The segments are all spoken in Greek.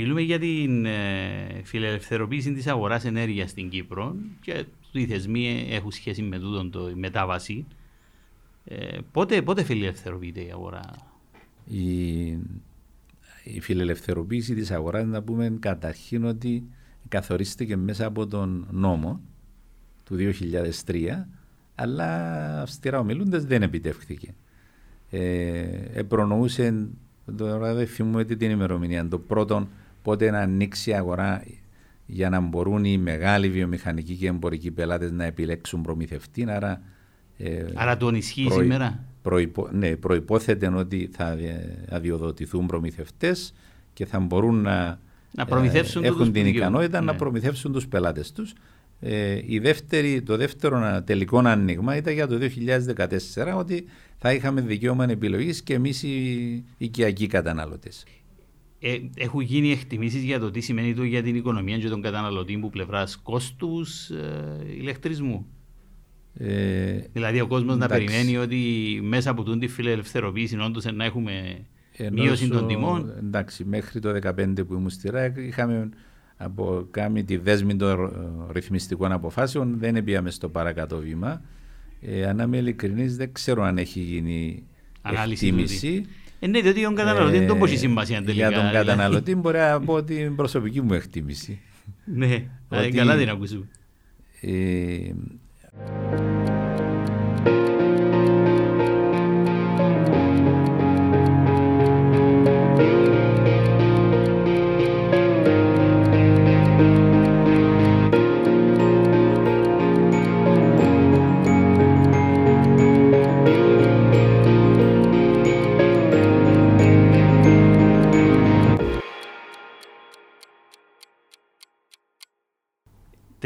Μιλούμε για την ε, φιλελευθεροποίηση της αγοράς ενέργειας στην Κύπρο και οι θεσμοί έχουν σχέση με τούτο το, η μετάβαση. Ε, πότε, πότε φιλελευθερωποιείται η αγορά; Η, η φιλελευθεροποίηση της αγοράς να πούμε καταρχήν ότι καθορίστηκε μέσα από τον νόμο του 2003 αλλά αυστηρά ομιλούντας δεν επιτεύχθηκε. Ε, προνοούσε, τώρα δεν θυμούμε την ημερομηνία, το πρώτο πότε να ανοίξει η αγορά για να μπορούν οι μεγάλοι βιομηχανικοί και εμπορικοί πελάτες να επιλέξουν προμηθευτή. Άρα, ε, άρα τον ισχύει προϋ, σήμερα; Προϋπο, ναι, προϋπόθεται ότι θα αδειοδοτηθούν προμηθευτές και θα μπορούν να, να προμηθεύσουν ε, έχουν την ικανότητα ναι. να προμηθεύσουν τους πελάτες τους. Ε, η δεύτερη, το δεύτερο τελικό άνοιγμα ήταν για το 2014 ότι θα είχαμε δικαίωμα επιλογής και εμείς οι οικιακοί καταναλωτές ε, έχουν γίνει εκτιμήσεις για το τι σημαίνει το για την οικονομία και τον καταναλωτή που πλευράς κόστους ε, ηλεκτρισμού. Ε, δηλαδή ο κόσμος να περιμένει ότι μέσα από την φιλελευθεροποίηση όντως να έχουμε Ενώ μείωση των τιμών. Εντάξει, μέχρι το 2015 που ήμουν στη ΡΑΚ είχαμε από κάνει τη δέσμη των ρυθμιστικών αποφάσεων, δεν πήγαμε στο παρακάτω βήμα. Ε, αν είμαι ειλικρινής, δεν ξέρω αν έχει γίνει Ανάλυση εκτίμηση. Ε, ναι, διότι τον καταναλωτή δεν μπορεί σημασία τελικά. Για τον καταναλωτή μπορεί να πω την προσωπική μου εκτίμηση. Ναι, καλά την ακούσουμε.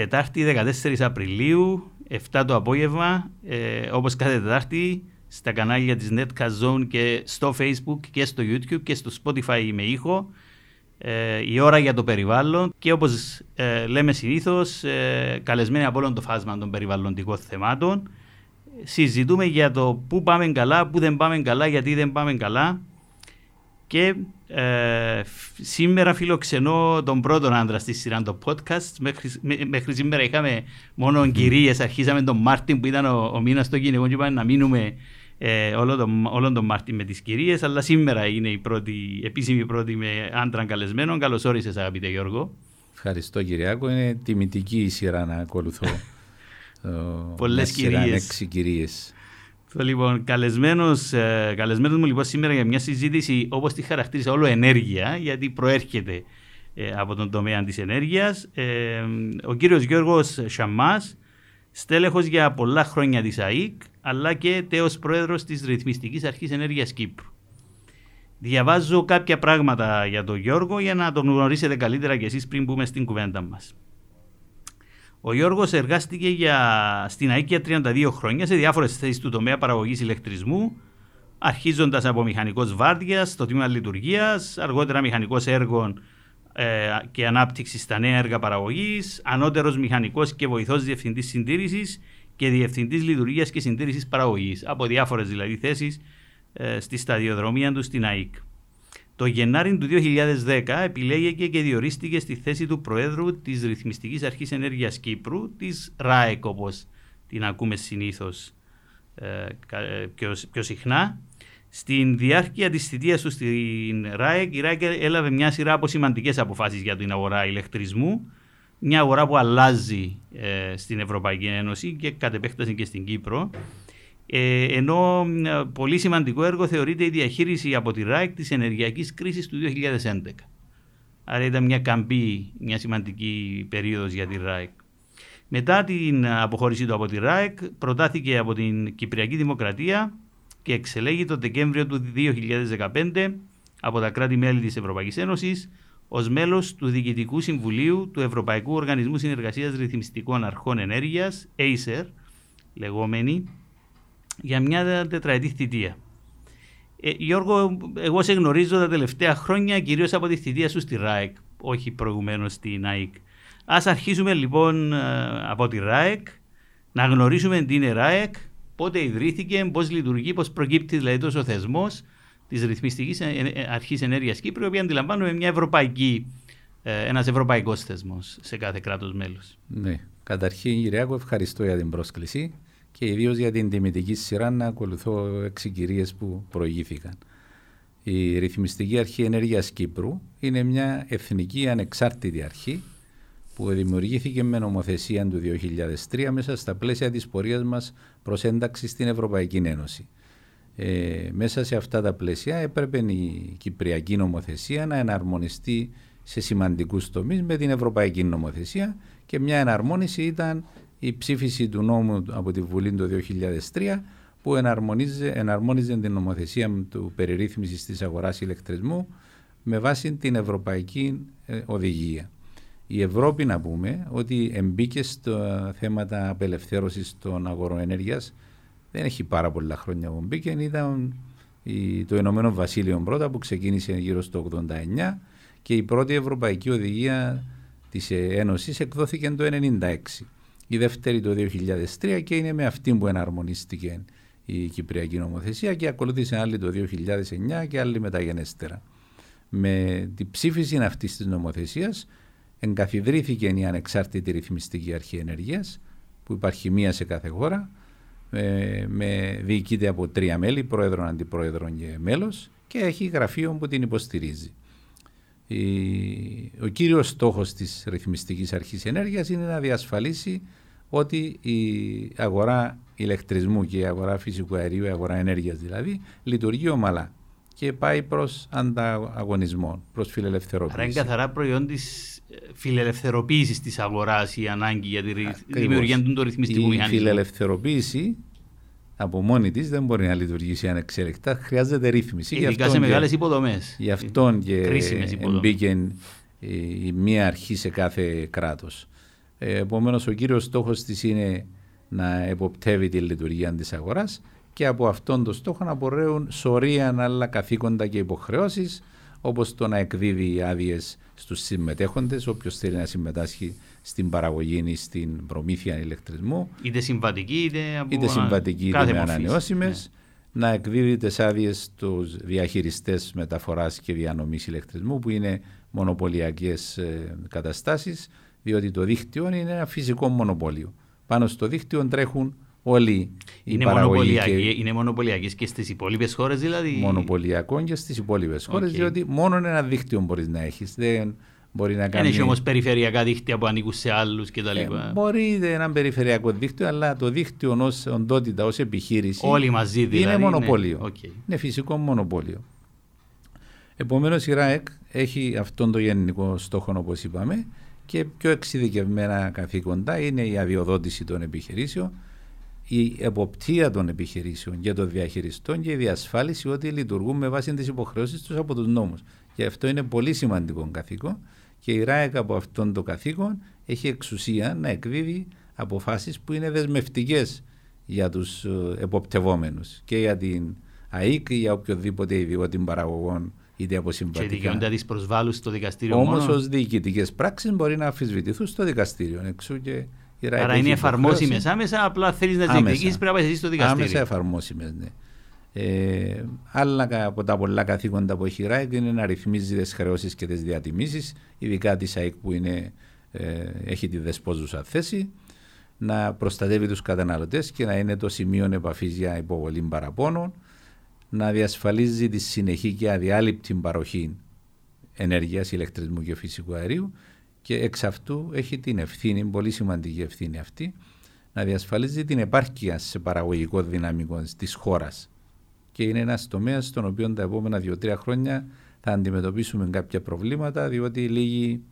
Τετάρτη 14 Απριλίου, 7 το απόγευμα, ε, όπως κάθε Τετάρτη, στα κανάλια της Netcast Zone και στο Facebook και στο YouTube και στο Spotify με ήχο. Ε, η ώρα για το περιβάλλον και όπως ε, λέμε συνήθως, ε, καλεσμένοι από όλο το φάσμα των περιβαλλοντικών θεμάτων. Συζητούμε για το πού πάμε καλά, πού δεν πάμε καλά, γιατί δεν πάμε καλά. Και ε, σήμερα φιλοξενώ τον πρώτο άντρα στη σειρά του podcast. Μέχρι, μέχρι σήμερα είχαμε μόνο mm. κυρίες. Αρχίσαμε τον Μάρτη που ήταν ο, ο μήνας των γυναικών και είπαμε να μείνουμε ε, όλο, τον, όλο τον Μάρτη με τις κυρίες. Αλλά σήμερα είναι η πρώτη, επίσημη πρώτη με άντρα καλεσμένο. Καλώς όρισες, αγαπητέ Γιώργο. Ευχαριστώ, Κυριάκο. Είναι τιμητική η σειρά να ακολουθώ. Πολλές κυρίες. Έξι κυρίες. Λοιπόν, καλεσμένος, ε, καλεσμένος μου λοιπόν σήμερα για μια συζήτηση όπως τη χαρακτήρισα όλο ενέργεια γιατί προέρχεται ε, από τον τομέα της ενέργειας. Ε, ο κύριος Γιώργος Σαμάς, στέλεχος για πολλά χρόνια της ΑΕΚ αλλά και τέος πρόεδρος της Ρυθμιστικής Αρχής Ενέργειας Κύπρου. Διαβάζω κάποια πράγματα για τον Γιώργο για να τον γνωρίσετε καλύτερα κι εσείς πριν μπούμε στην κουβέντα μας. Ο Γιώργος εργάστηκε για, στην ΑΕΚ για 32 χρόνια σε διάφορες θέσεις του τομέα παραγωγής ηλεκτρισμού, αρχίζοντας από μηχανικός βάρδιας στο τμήμα λειτουργίας, αργότερα μηχανικός έργων ε, και ανάπτυξη στα νέα έργα παραγωγής, ανώτερος μηχανικός και βοηθός διευθυντής συντήρησης και διευθυντής λειτουργίας και συντήρησης παραγωγής. Από διάφορες δηλαδή θέσεις ε, στη σταδιοδρομία του στην ΑΕΚ. Το Γενάρη του 2010 επιλέγηκε και διορίστηκε στη θέση του Προέδρου της Ρυθμιστικής Αρχής Ενέργειας Κύπρου, της ΡΑΕΚ όπως την ακούμε συνήθως ε, ε, πιο, πιο συχνά. Στην διάρκεια της θητείας του στην ΡΑΕΚ, η ΡΑΕΚ έλαβε μια σειρά από σημαντικές αποφάσεις για την αγορά ηλεκτρισμού, μια αγορά που αλλάζει ε, στην Ευρωπαϊκή Ένωση και κατ' επέκταση και στην Κύπρο ε, ενώ πολύ σημαντικό έργο θεωρείται η διαχείριση από τη ΡΑΕΚ της ενεργειακής κρίσης του 2011. Άρα ήταν μια καμπή, μια σημαντική περίοδος για τη ΡΑΕΚ. Μετά την αποχώρησή του από τη ΡΑΕΚ προτάθηκε από την Κυπριακή Δημοκρατία και εξελέγει το Δεκέμβριο του 2015 από τα κράτη-μέλη της Ευρωπαϊκής Ένωσης ως μέλος του Διοικητικού Συμβουλίου του Ευρωπαϊκού Οργανισμού Συνεργασίας Ρυθμιστικών Αρχών Ενέργειας, ACER, λεγόμενη, για μια τετραετή θητεία. Ε, Γιώργο, εγώ σε γνωρίζω τα τελευταία χρόνια κυρίως από τη θητεία σου στη ΡΑΕΚ, όχι προηγουμένως στην ΑΕΚ. Α αρχίσουμε λοιπόν ε, από τη ΡΑΕΚ, να γνωρίσουμε τι είναι ΡΑΕΚ, πότε ιδρύθηκε, πώς λειτουργεί, πώς προκύπτει δηλαδή τόσο θεσμός της Ρυθμιστικής Αρχής Ενέργειας Κύπρου, η οποία αντιλαμβάνουμε μια ευρωπαϊκή ε, ένας ευρωπαϊκός θεσμός σε κάθε κράτος μέλος. Ναι. Καταρχήν, κύριε Άκου, ευχαριστώ για την πρόσκληση και ιδίως για την τιμητική σειρά να ακολουθώ έξι κυρίες που προηγήθηκαν. Η Ρυθμιστική Αρχή Ενέργειας Κύπρου είναι μια εθνική ανεξάρτητη αρχή που δημιουργήθηκε με νομοθεσία του 2003 μέσα στα πλαίσια της πορείας μας προς ένταξη στην Ευρωπαϊκή Ένωση. Ε, μέσα σε αυτά τα πλαίσια έπρεπε η Κυπριακή νομοθεσία να εναρμονιστεί σε σημαντικούς τομείς με την Ευρωπαϊκή νομοθεσία και μια εναρμόνιση ήταν η ψήφιση του νόμου από τη Βουλή το 2003 που εναρμόνιζε, την νομοθεσία του περιρρύθμισης της αγοράς ηλεκτρισμού με βάση την Ευρωπαϊκή ε, Οδηγία. Η Ευρώπη να πούμε ότι εμπίκε στο θέματα απελευθέρωσης των αγορών ενέργειας δεν έχει πάρα πολλά χρόνια που μπήκε, ήταν το Ηνωμένο Βασίλειο πρώτα που ξεκίνησε γύρω στο 89 και η πρώτη Ευρωπαϊκή Οδηγία της Ένωσης εκδόθηκε το 1996. Η δεύτερη το 2003 και είναι με αυτή που εναρμονίστηκε η Κυπριακή νομοθεσία και ακολούθησε άλλη το 2009 και άλλη μεταγενέστερα. Με την ψήφιση αυτής της νομοθεσίας εγκαθιδρύθηκε η ανεξάρτητη ρυθμιστική αρχή ενεργεία που υπάρχει μία σε κάθε χώρα με, με διοικείται από τρία μέλη, πρόεδρο, αντιπρόεδρο και μέλος και έχει γραφείο που την υποστηρίζει. ο κύριος στόχος της ρυθμιστικής αρχής ενέργειας είναι να διασφαλίσει ότι η αγορά ηλεκτρισμού και η αγορά φυσικού αερίου, η αγορά ενέργειας δηλαδή, λειτουργεί ομαλά και πάει προς ανταγωνισμό, προς φιλελευθεροποίηση. Άρα είναι καθαρά προϊόν της ε, φιλελευθεροποίησης της αγοράς η ανάγκη για τη δημιουργία του ρυθμιστικού μηχανισμού. Η φιλελευθερωποίηση από μόνη της δεν μπορεί να λειτουργήσει ανεξέλεκτα. Χρειάζεται ρύθμιση. Ειδικά σε μεγάλες υποδομές. Γι' αυτόν και μπήκε η μία αρχή σε κάθε κράτος. Ε, Επομένως, ο κύριος στόχος της είναι να εποπτεύει τη λειτουργία της αγοράς και από αυτόν τον στόχο να απορρέουν σωρία άλλα καθήκοντα και υποχρεώσεις, όπως το να εκδίδει άδειες στους συμμετέχοντες, όποιος θέλει να συμμετάσχει στην παραγωγή ή στην προμήθεια ηλεκτρισμού. Είτε συμβατική είτε από είτε συμβατική είτε με ανανεώσιμες. Ναι. Να εκδίδει τις άδειες στους διαχειριστές μεταφοράς και διανομής ηλεκτρισμού, που είναι μονοπωλιακές ε, καταστάσεις διότι το δίκτυο είναι ένα φυσικό μονοπόλιο. Πάνω στο δίκτυο τρέχουν όλοι οι είναι παραγωγοί. Και... Είναι μονοπωλιακή και στις υπόλοιπες χώρες, δηλαδή; Μονοπωλιακό και στις υπόλοιπες okay. χώρε, διότι μόνο ένα δίκτυο μπορείς να έχεις. Δεν μπορεί να κάνει. Δεν έχει όμως περιφερειακά δίκτυα που ανήκουν σε άλλους κτλ. Ε, μπορεί ένα περιφερειακό δίκτυο, αλλά το δίκτυο ως οντότητα, ως επιχείρηση. Όλοι μαζί δηλαδή. Είναι μονοπόλιο. Είναι, okay. είναι φυσικό μονοπόλιο. Επομένως η ΡΑΕΚ έχει αυτόν τον γενικό στόχο, όπως είπαμε, και πιο εξειδικευμένα καθήκοντα είναι η αδειοδότηση των επιχειρήσεων, η εποπτεία των επιχειρήσεων για των διαχειριστών και η διασφάλιση ότι λειτουργούν με βάση τις υποχρεώσεις τους από τους νόμους. Και αυτό είναι πολύ σημαντικό καθήκον και η ΡΑΕΚ από αυτόν το καθήκον έχει εξουσία να εκδίδει αποφάσεις που είναι δεσμευτικές για τους ε, εποπτευόμενους και για την ΑΕΚ ή για οποιοδήποτε ιδιότητα παραγωγών είτε από συμβατικά. Και δικαιούνται τι προσβάλλουν στο δικαστήριο. Όμως ως διοικητικές πράξεις μπορεί να αμφισβητηθούν στο δικαστήριο. Εξού και η Άρα είναι εφαρμόσιμες άμεσα, απλά θέλεις να τι διεκδικήσεις πρέπει να πάει στο δικαστήριο. Άμεσα εφαρμόσιμες, ναι. Ε, άλλα από τα πολλά καθήκοντα που έχει η ΡΑΕΚ είναι να ρυθμίζει τις χρεώσεις και τις διατιμήσεις, ειδικά της ΑΕΚ που είναι, ε, έχει τη δεσπόζουσα θέση, να προστατεύει τους καταναλωτές και να είναι το σημείο επαφής για υποβολή παραπώνων, να διασφαλίζει τη συνεχή και αδιάλειπτη παροχή ενέργειας, ηλεκτρισμού και φυσικού αερίου και εξ αυτού έχει την ευθύνη, πολύ σημαντική ευθύνη αυτή, να διασφαλίζει την επάρκεια σε παραγωγικό δυναμικό της χώρας. Και είναι ένας τομέας στον οποίο τα επόμενα δύο-τρία χρόνια θα αντιμετωπίσουμε κάποια προβλήματα, διότι λίγη η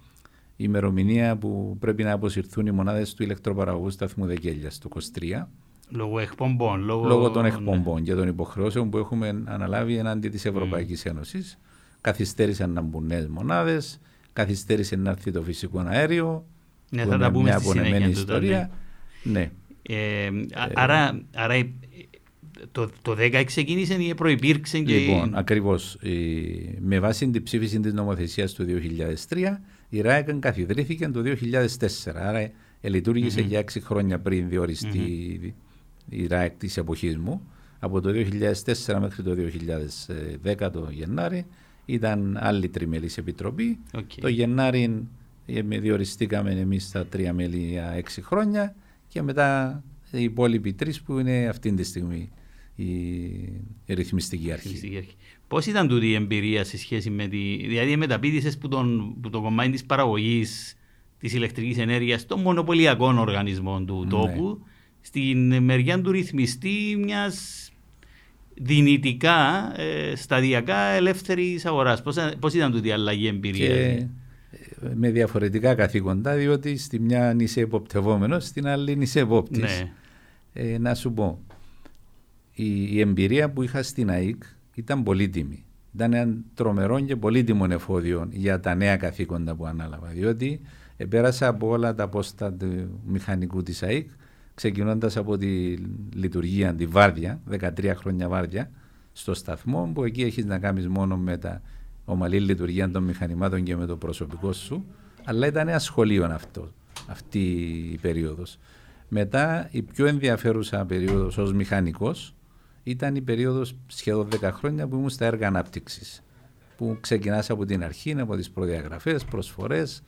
ημερομηνία που πρέπει να αποσυρθούν οι μονάδες του ηλεκτροπαραγωγού σταθμού Δεκέλια το 23 Λόγω εκπομπών. Λόγω, λόγω των εκπομπών ναι. και των υποχρεώσεων που έχουμε αναλάβει εναντί της Ευρωπαϊκής mm. Ένωσης. Καθυστέρησαν να μπουν νέες μονάδες, καθυστέρησε να έρθει το φυσικό αέριο. Ναι, θα τα πούμε μια απονεμένη ιστορία. Ναι. ναι. Ε, ε, άρα, άρα το, το 10 ξεκίνησε ή προπήρξε και. Λοιπόν, ακριβώς. Με βάση την ψήφιση της νομοθεσίας του 2003, η ΡΑΕΚ καθιδρύθηκε το 2004. Άρα λειτουργησε mm-hmm. για 6 χρόνια πριν διοριστεί mm-hmm η ΡΑΕΚ της εποχής μου, από το 2004 μέχρι το 2010 το Γενάρη, ήταν άλλη τριμελής επιτροπή. Okay. Το Γενάρη ε, διοριστήκαμε εμείς στα τρία μέλη για έξι χρόνια και μετά οι υπόλοιποι τρεις που είναι αυτή τη στιγμή η, η ρυθμιστική αρχή. Πώς ήταν τούτη η εμπειρία σε σχέση με τη. Δηλαδή, μεταπίδησες που, τον, που το κομμάτι της παραγωγής της ηλεκτρικής ενέργειας των μονοπωλιακών οργανισμών του ναι. τόπου στην μεριά του ρυθμιστή μιας δυνητικά, ε, σταδιακά ελεύθερης αγοράς. Πώς ήταν τούτη η αλλαγή εμπειρίας; Και ε, με διαφορετικά καθήκοντα, διότι στη μια είσαι εποπτευόμενος, στην άλλη είσαι επόπτης. Ναι. Ε, να σου πω, η, η, εμπειρία που είχα στην ΑΕΚ ήταν πολύτιμη. Ήταν ένα τρομερό και πολύτιμο εφόδιο για τα νέα καθήκοντα που ανάλαβα. Διότι πέρασα από όλα τα πόστα του μηχανικού της ΑΕΚ, ξεκινώντας από τη λειτουργία, τη βάρδια, 13 χρόνια βάρδια, στο σταθμό, που εκεί έχεις να κάνεις μόνο με τα ομαλή λειτουργία των μηχανημάτων και με το προσωπικό σου, αλλά ήταν ένα σχολείο αυτό, αυτή η περίοδος. Μετά η πιο ενδιαφέρουσα περίοδος ως μηχανικός ήταν η περίοδος σχεδόν 10 χρόνια που ήμουν στα έργα ανάπτυξης. Που ξεκινάς από την αρχή, από τις προδιαγραφές, προσφορές, ε,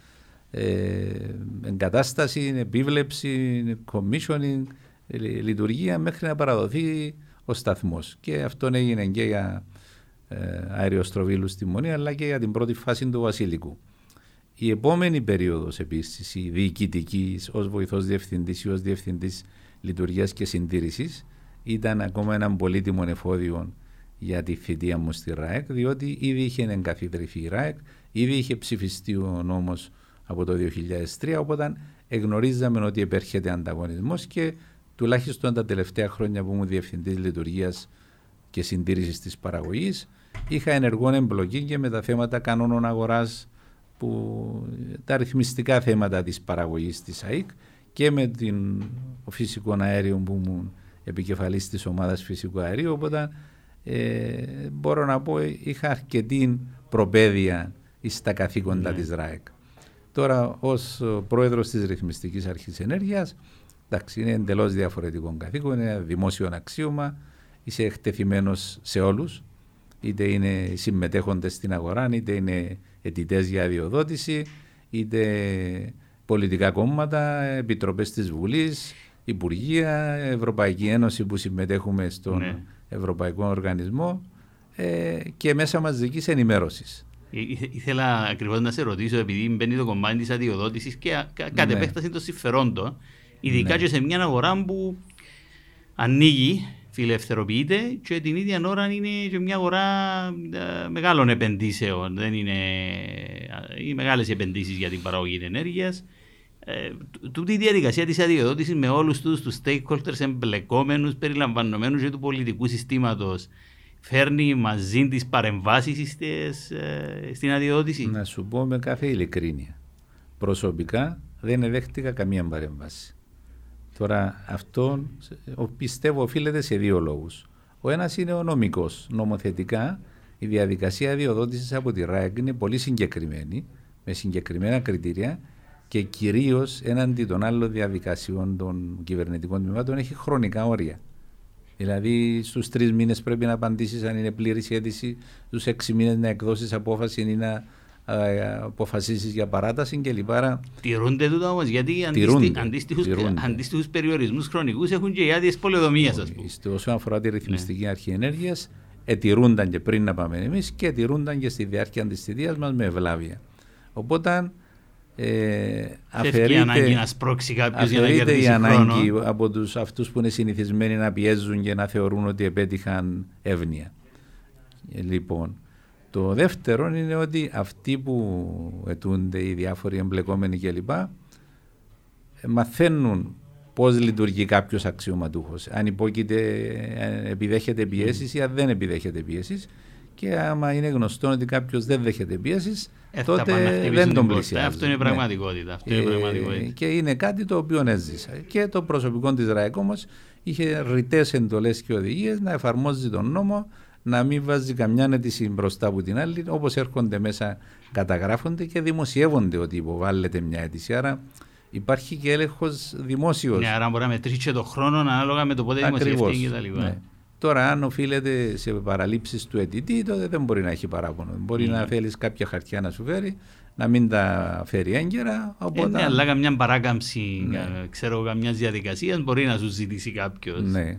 εγκατάσταση, επίβλεψη, commissioning, ε, λειτουργία μέχρι να παραδοθεί ο σταθμός. Και αυτό έγινε και για ε, αεροστροβίλους στη Μονή, αλλά και για την πρώτη φάση του Βασίλικου. Η επόμενη περίοδος επίσης, η διοικητικής, ως βοηθός διευθυντής ή ως διευθυντής λειτουργίας και συντήρησης, ήταν ακόμα ένα πολύτιμο εφόδιο για τη θητεία μου στη ΡΑΕΚ, διότι ήδη είχε εγκαθιδρυθεί η ΡΑΕΚ, ήδη είχε ψηφιστεί ο νόμος από το 2003, οπότε εγνωρίζαμε ότι επέρχεται ανταγωνισμός και τουλάχιστον τα τελευταία χρόνια που ήμουν διευθυντής λειτουργίας και συντήρησης της παραγωγής, είχα ενεργό εμπλοκή και με τα θέματα κανόνων αγοράς, τα ρυθμιστικά θέματα της παραγωγής της ΑΕΚ και με την φυσικό αέριο που ήμουν επικεφαλής της ομάδας φυσικού αερίου οπότε ε, μπορώ να πω είχα αρκετή προπαίδεια στα καθήκοντα ναι. της ΡΑΕΚ. Τώρα ως πρόεδρος της Ρυθμιστικής Αρχής Ενέργειας εντάξει, είναι εντελώς διαφορετικό καθήκον, είναι δημόσιο αξίωμα, είσαι εκτεθειμένος σε όλους είτε είναι συμμετέχοντες στην αγορά, είτε είναι αιτητές για αδειοδότηση, είτε πολιτικά κόμματα, επιτροπές της Βουλής, Υπουργεία, Ευρωπαϊκή Ένωση που συμμετέχουμε στον ναι. Ευρωπαϊκό Οργανισμό ε, και μέσα μαζικής ενημέρωσης. Ήθελα ακριβώς να σε ρωτήσω, επειδή μπαίνει το κομμάτι της αδειοδότησης και κατ' ναι. επέκταση των συμφερόντων, ειδικά ναι. και σε μια αγορά που ανοίγει φιλελευθερωποιείται και την ίδια ώρα είναι και μια αγορά ε, μεγάλων επενδύσεων. Δεν είναι ε, οι μεγάλες επενδύσεις για την παραγωγή ενέργειας. Ε, τούτη η διαδικασία της αδειοδότησης με όλους τους τους stakeholders εμπλεκόμενους, περιλαμβανομένους και του πολιτικού συστήματος, φέρνει μαζί τις παρεμβάσεις ε, στην αδειοδότηση. Να σου πω με κάθε ειλικρίνεια. Προσωπικά δεν δέχτηκα καμία παρέμβαση. Τώρα αυτό πιστεύω οφείλεται σε δύο λόγους. Ο ένας είναι ο νομικός. Νομοθετικά η διαδικασία διοδότησης από τη ΡΑΕΚ είναι πολύ συγκεκριμένη, με συγκεκριμένα κριτήρια και κυρίως έναντι των άλλων διαδικασιών των κυβερνητικών τμήματων έχει χρονικά όρια. Δηλαδή στους τρεις μήνες πρέπει να απαντήσεις αν είναι πλήρη η αίτηση, στους έξι μήνες να εκδώσεις απόφαση ή να αποφασίσεις για παράταση κλπ. Τηρούνται τούτα όμως, γιατί αντίστοιχου περιορισμούς χρονικούς έχουν και οι άδειες πολεοδομίας, ας πούμε. Όσον αφορά τη ρυθμιστική ναι. αρχή ενέργειας, ετηρούνταν και πριν να πάμε εμείς και ετηρούνταν και στη διάρκεια της θητείας μας με ευλάβεια. Οπότε ε, αφαιρείται, ανάγκη να σπρώξει κάποιος για να η ανάγκη χρόνο. από τους, αυτούς που είναι συνηθισμένοι να πιέζουν και να θεωρούν ότι επέτυχαν εύνοια. Ε, λοιπόν, το δεύτερο είναι ότι αυτοί που ετούνται οι διάφοροι εμπλεκόμενοι κλπ. μαθαίνουν πώς λειτουργεί κάποιος αξιωματούχος. Αν υπόκειται, επιδέχεται πιέσεις ή αν δεν επιδέχεται πιέσεις. Και άμα είναι γνωστό ότι κάποιος δεν δέχεται πιέσει, ε, τότε δεν τον πλησιάζει. Αυτό είναι πραγματικότητα. Ναι. Αυτό είναι πραγματικότητα. και είναι κάτι το οποίο έζησα. Και το προσωπικό της ΡΑΕΚ όμως είχε ρητές εντολές και οδηγίες να εφαρμόζει τον νόμο να μην βάζει καμιά αίτηση μπροστά από την άλλη. Όπως έρχονται μέσα, καταγράφονται και δημοσιεύονται ότι υποβάλλεται μια αίτηση. Άρα υπάρχει και έλεγχος δημόσιος. Ναι, άρα μπορεί να μετρήσει και το χρόνο ανάλογα με το πότε δημοσιεύτηκε κτλ. Ναι. Τώρα, αν οφείλεται σε παραλήψεις του αιτητή, τότε δεν μπορεί να έχει παράπονο. Μπορεί να θέλεις κάποια χαρτιά να σου φέρει, να μην τα φέρει έγκαιρα. Οπότε... Ε, ναι, αλλά καμιά παράκαμψη, ναι. Ε, ξέρω, καμιάς διαδικασίας μπορεί να σου ζητήσει κάποιος. Ναι.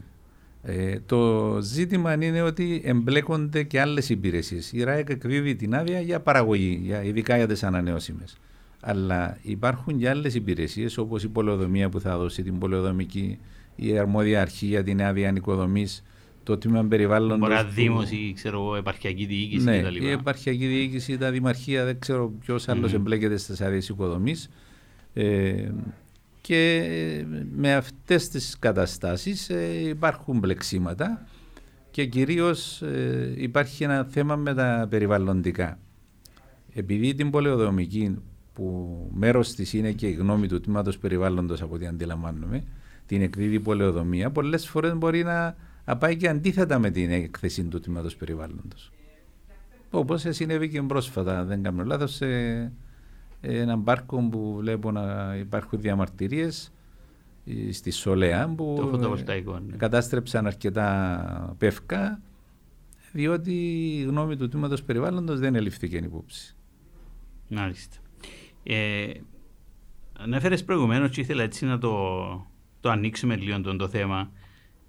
Ε, το ζήτημα είναι ότι εμπλέκονται και άλλες υπηρεσίες. Η ΡΑΕΚ εκδίδει την άδεια για παραγωγή, για, ειδικά για τις ανανεώσιμες. Αλλά υπάρχουν και άλλες υπηρεσίες όπως η πολεοδομία που θα δώσει την πολεοδομική, η αρμόδια αρχή για την άδεια ανοικοδομή, το τμήμα περιβάλλοντο. Μπορεί να Δήμος ή ξέρω, επαρχιακή διοίκηση ναι, κτλ. Η επαρχιακή διοίκηση, τα δημαρχία, δεν ξέρω ποιος άλλος mm. εμπλέκεται στις άδειες οικοδομή. Ε, και με αυτές τις καταστάσεις ε, υπάρχουν μπλεξίματα και κυρίως ε, υπάρχει ένα θέμα με τα περιβαλλοντικά. Επειδή την πολεοδομική που μέρος της είναι και η γνώμη του τμήματος περιβάλλοντος από ό,τι αντιλαμβάνομαι, την εκδίδει πολεοδομία, πολλές φορές μπορεί να, πάει και αντίθετα με την έκθεση του τμήματος περιβάλλοντος. Όπως συνέβη και πρόσφατα, δεν κάνω λάθος, έναν πάρκο που βλέπω να υπάρχουν διαμαρτυρίες ε, στη Σολέα που ναι. κατάστρεψαν αρκετά πεύκα διότι η γνώμη του τμήματος περιβάλλοντος δεν ελήφθηκε υπόψη. Μάλιστα. Ε, Ανέφερες προηγουμένως και ήθελα έτσι να το, το ανοίξουμε λίγο το, το θέμα.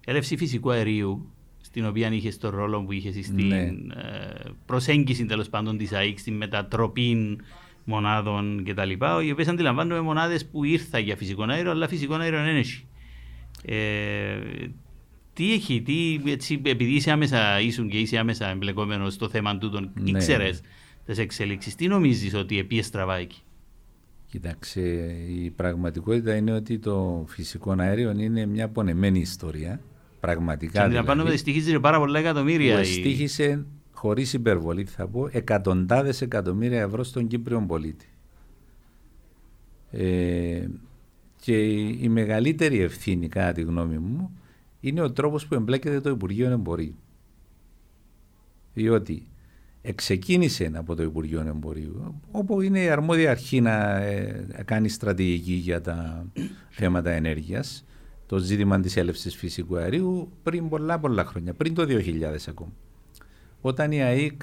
Έλευση φυσικού αερίου, στην οποία είχες το ρόλο που είχες στην ναι. ε, προσέγγιση τέλος πάντων της ΑΕΚ, στην μετατροπή μονάδων κτλ. Οι οποίες αντιλαμβάνονται μονάδες που ήρθαν για φυσικό αέριο, αλλά φυσικό αέριο δεν έχει. Ε, τι έχει, τι, έτσι, επειδή είσαι άμεσα, ήσουν και είσαι άμεσα εμπλεκόμενος στο θέμα τούτων, ναι. ήξερες τις εξελίξεις, τι νομίζεις ότι επίε στραβά εκεί; Κοιτάξτε, η πραγματικότητα είναι ότι το φυσικό αέριο είναι μια πονεμένη ιστορία. Πραγματικά. Και αντιλαμβάνομαι δηλαδή, ότι στοιχίζει πάρα πολλά εκατομμύρια. Που στήχησε χωρίς υπερβολή θα πω, εκατοντάδες εκατομμύρια ευρώ στον Κύπριο πολίτη. Ε, και η, μεγαλύτερη ευθύνη, κατά τη γνώμη μου, είναι ο τρόπος που εμπλέκεται το Υπουργείο Εμπορίου. Διότι εξεκίνησε από το Υπουργείο Εμπορίου, όπου είναι η αρμόδια αρχή να ε, κάνει στρατηγική για τα θέματα ενέργειας, το ζήτημα της έλευσης φυσικού αερίου πριν πολλά πολλά χρόνια, πριν το 2000 ακόμα όταν η ΑΕΚ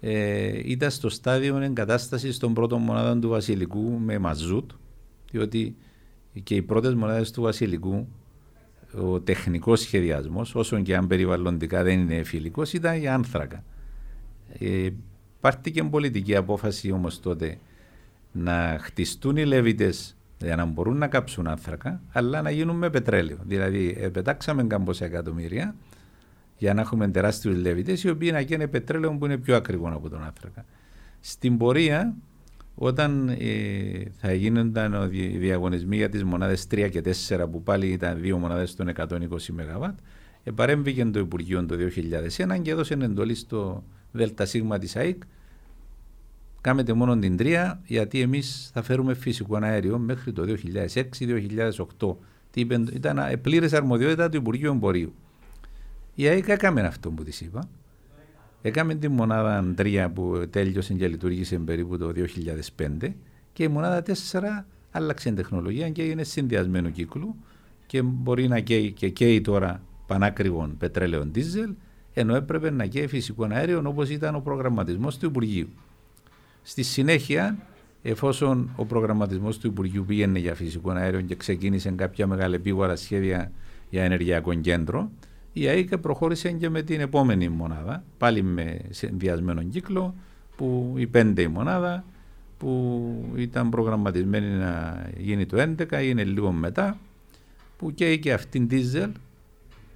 ε, ήταν στο στάδιο εγκατάστασης των πρώτων μονάδων του Βασιλικού με μαζούτ, διότι και οι πρώτες μονάδες του Βασιλικού, ο τεχνικός σχεδιασμός, όσο και αν περιβαλλοντικά δεν είναι φιλικός, ήταν για άνθρακα. Ε, Πάρθηκε πολιτική απόφαση όμως τότε να χτιστούν οι λεβίτες για να μπορούν να κάψουν άνθρακα, αλλά να γίνουν με πετρέλαιο. Δηλαδή, ε, πετάξαμε κάμποσα εκατομμύρια για να έχουμε τεράστιους λεβητέ, οι οποίοι να γίνουν πετρέλαιο που είναι πιο ακριβό από τον άνθρακα. Στην πορεία, όταν ε, θα γίνονταν οι διαγωνισμοί για τις μονάδες 3 και 4, που πάλι ήταν δύο μονάδες των 120 ΜΒ, επαρέμβηκε το Υπουργείο το 2001 και έδωσε εντολή στο ΔΣ της ΑΕΚ. Κάμετε μόνο την 3, γιατί εμείς θα φέρουμε φυσικό αέριο μέχρι το 2006-2008. Ήταν πλήρες αρμοδιότητα του Υπουργείου Εμπορίου. Η ΑΕΚ έκαμε αυτό που της είπα. Έκαμε τη μονάδα Αντρία που τέλειωσε και λειτουργήσε περίπου το 2005 και η μονάδα 4 άλλαξε τεχνολογία και είναι συνδυασμένο κύκλου και μπορεί να καίει και καίει τώρα πανάκριβων πετρέλαιων δίζελ ενώ έπρεπε να καίει φυσικό αέριο όπως ήταν ο προγραμματισμός του Υπουργείου. Στη συνέχεια, εφόσον ο προγραμματισμός του Υπουργείου πήγαινε για φυσικό αέριο και ξεκίνησε κάποια επίγορα σχέδια για ενεργειακό κέντρο, η ΑΕΚ προχώρησε και με την επόμενη μονάδα, πάλι με συνδυασμένο κύκλο, που η πέντε η μονάδα, που ήταν προγραμματισμένη να γίνει το 11, είναι λίγο μετά, που καίει και αυτήν δίζελ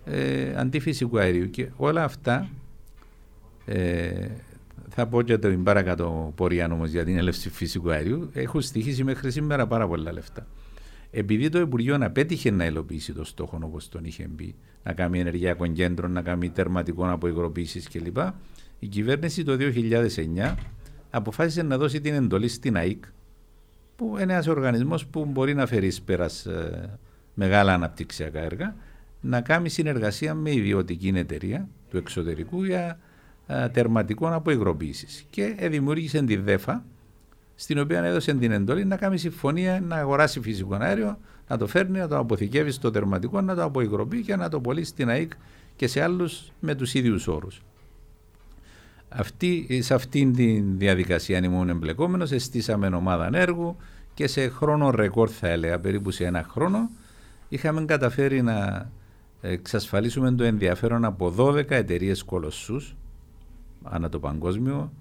ε, αντί φυσικού αερίου. Και όλα αυτά ε, θα πω και την παρακάτω πορεία όμως για την έλευση φυσικού αερίου, έχουν στοιχήσει μέχρι σήμερα πάρα πολλά λεφτά. Επειδή το Υπουργείο απέτυχε να υλοποιήσει το στόχο όπως τον είχε μπει, να κάνει ενεργειακό κέντρο, να κάνει τερματικό από υγροποίηση κλπ. Η κυβέρνηση το 2009 αποφάσισε να δώσει την εντολή στην ΑΕΚ, που είναι ένας οργανισμός που μπορεί να φέρει πέρας ε, μεγάλα αναπτυξιακά έργα, να κάνει συνεργασία με ιδιωτική εταιρεία του εξωτερικού για ε, τερματικό από υγροποίηση. Και δημιούργησε τη ΔΕΦΑ, στην οποία έδωσε την εντολή να κάνει συμφωνία να αγοράσει φυσικό αέριο, να το φέρνει, να το αποθηκεύει στο τερματικό, να το αποϊγροπεί και να το πωλήσει στην ΑΕΚ και σε άλλους με τους ίδιους όρους. Αυτή, σε αυτήν τη διαδικασία, αν ήμουν εμπλεκόμενος, εστίσαμε ομάδα έργου και σε χρόνο ρεκόρ, θα έλεγα, περίπου σε ένα χρόνο, είχαμε καταφέρει να εξασφαλίσουμε το ενδιαφέρον από 12 εταιρείες κολοσσούς ανά το παγκόσμιο,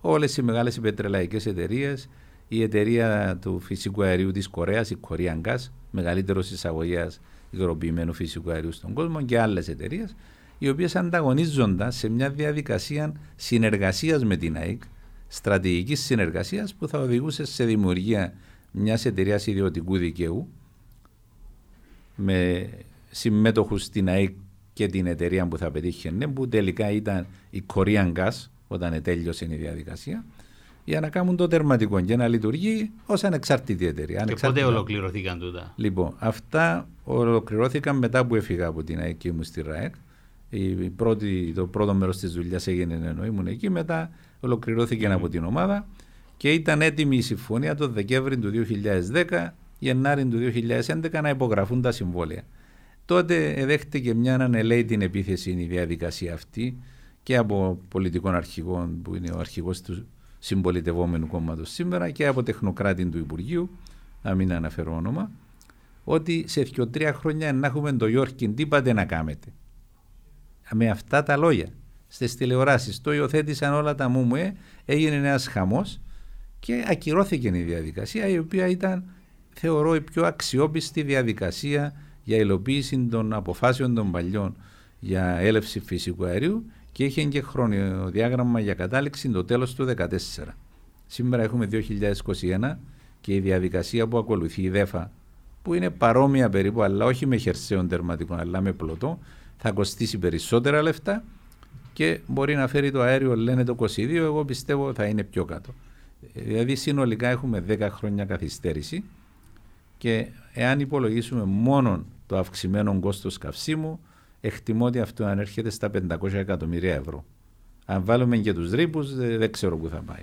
όλες οι μεγάλες πετρελαϊκέ εταιρείες, η εταιρεία του φυσικού αερίου της Κορέας, η Korean Gas, μεγαλύτερος εισαγωγέας υγροποιημένου φυσικού αερίου στον κόσμο και άλλες εταιρείες, οι οποίες ανταγωνίζονταν σε μια διαδικασία συνεργασίας με την ΑΕΚ, στρατηγικής συνεργασίας που θα οδηγούσε σε δημιουργία μιας εταιρείας ιδιωτικού δικαίου με συμμέτοχους στην ΑΕΚ και την εταιρεία που θα πετύχει, που τελικά ήταν η Korean Gas, όταν τέλειωσε η διαδικασία, για να κάνουν το τερματικό και να λειτουργεί ως ανεξάρτητη εταιρεία. Και πότε ολοκληρωθήκαν τούτα; Λοιπόν, αυτά ολοκληρώθηκαν μετά που έφυγα από την ΑΕΚ και ήμουν στη ΡΑΕΚ. Η πρώτη, το πρώτο μέρος της δουλειάς έγινε ενώ ήμουν εκεί. Μετά ολοκληρώθηκε mm. από την ομάδα και ήταν έτοιμη η συμφωνία το Δεκέμβρη του 2010, Γενάρη του 2011 να υπογραφούν τα συμβόλαια. Τότε δέχτηκε μια ανελαίτη επίθεση η διαδικασία αυτή και από πολιτικών αρχηγών που είναι ο αρχηγός του συμπολιτευόμενου κόμματος σήμερα και από τεχνοκράτη του Υπουργείου, να μην αναφέρω όνομα, ότι σε δύο-τρία χρόνια να έχουμε το Γιώργη, τι πάτε να κάνετε; Με αυτά τα λόγια στις τηλεοράσεις το υιοθέτησαν όλα τα μου έγινε ένας χαμός και ακυρώθηκε η διαδικασία η οποία ήταν θεωρώ η πιο αξιόπιστη διαδικασία για υλοποίηση των αποφάσεων των παλιών για έλευση φυσικού αερίου και είχε και χρονοδιάγραμμα για κατάληξη το τέλος του 2014. Σήμερα έχουμε 2021 και η διαδικασία που ακολουθεί η ΔΕΦΑ που είναι παρόμοια περίπου αλλά όχι με χερσαίων τερματικών αλλά με πλωτό θα κοστίσει περισσότερα λεφτά και μπορεί να φέρει το αέριο λένε το 22 εγώ πιστεύω θα είναι πιο κάτω. Δηλαδή συνολικά έχουμε 10 χρόνια καθυστέρηση και εάν υπολογίσουμε μόνο το αυξημένο κόστος καυσίμου εκτιμώ ότι αυτό ανέρχεται στα 500 εκατομμύρια ευρώ. Αν βάλουμε και τους ρήπους, δεν ξέρω πού θα πάει.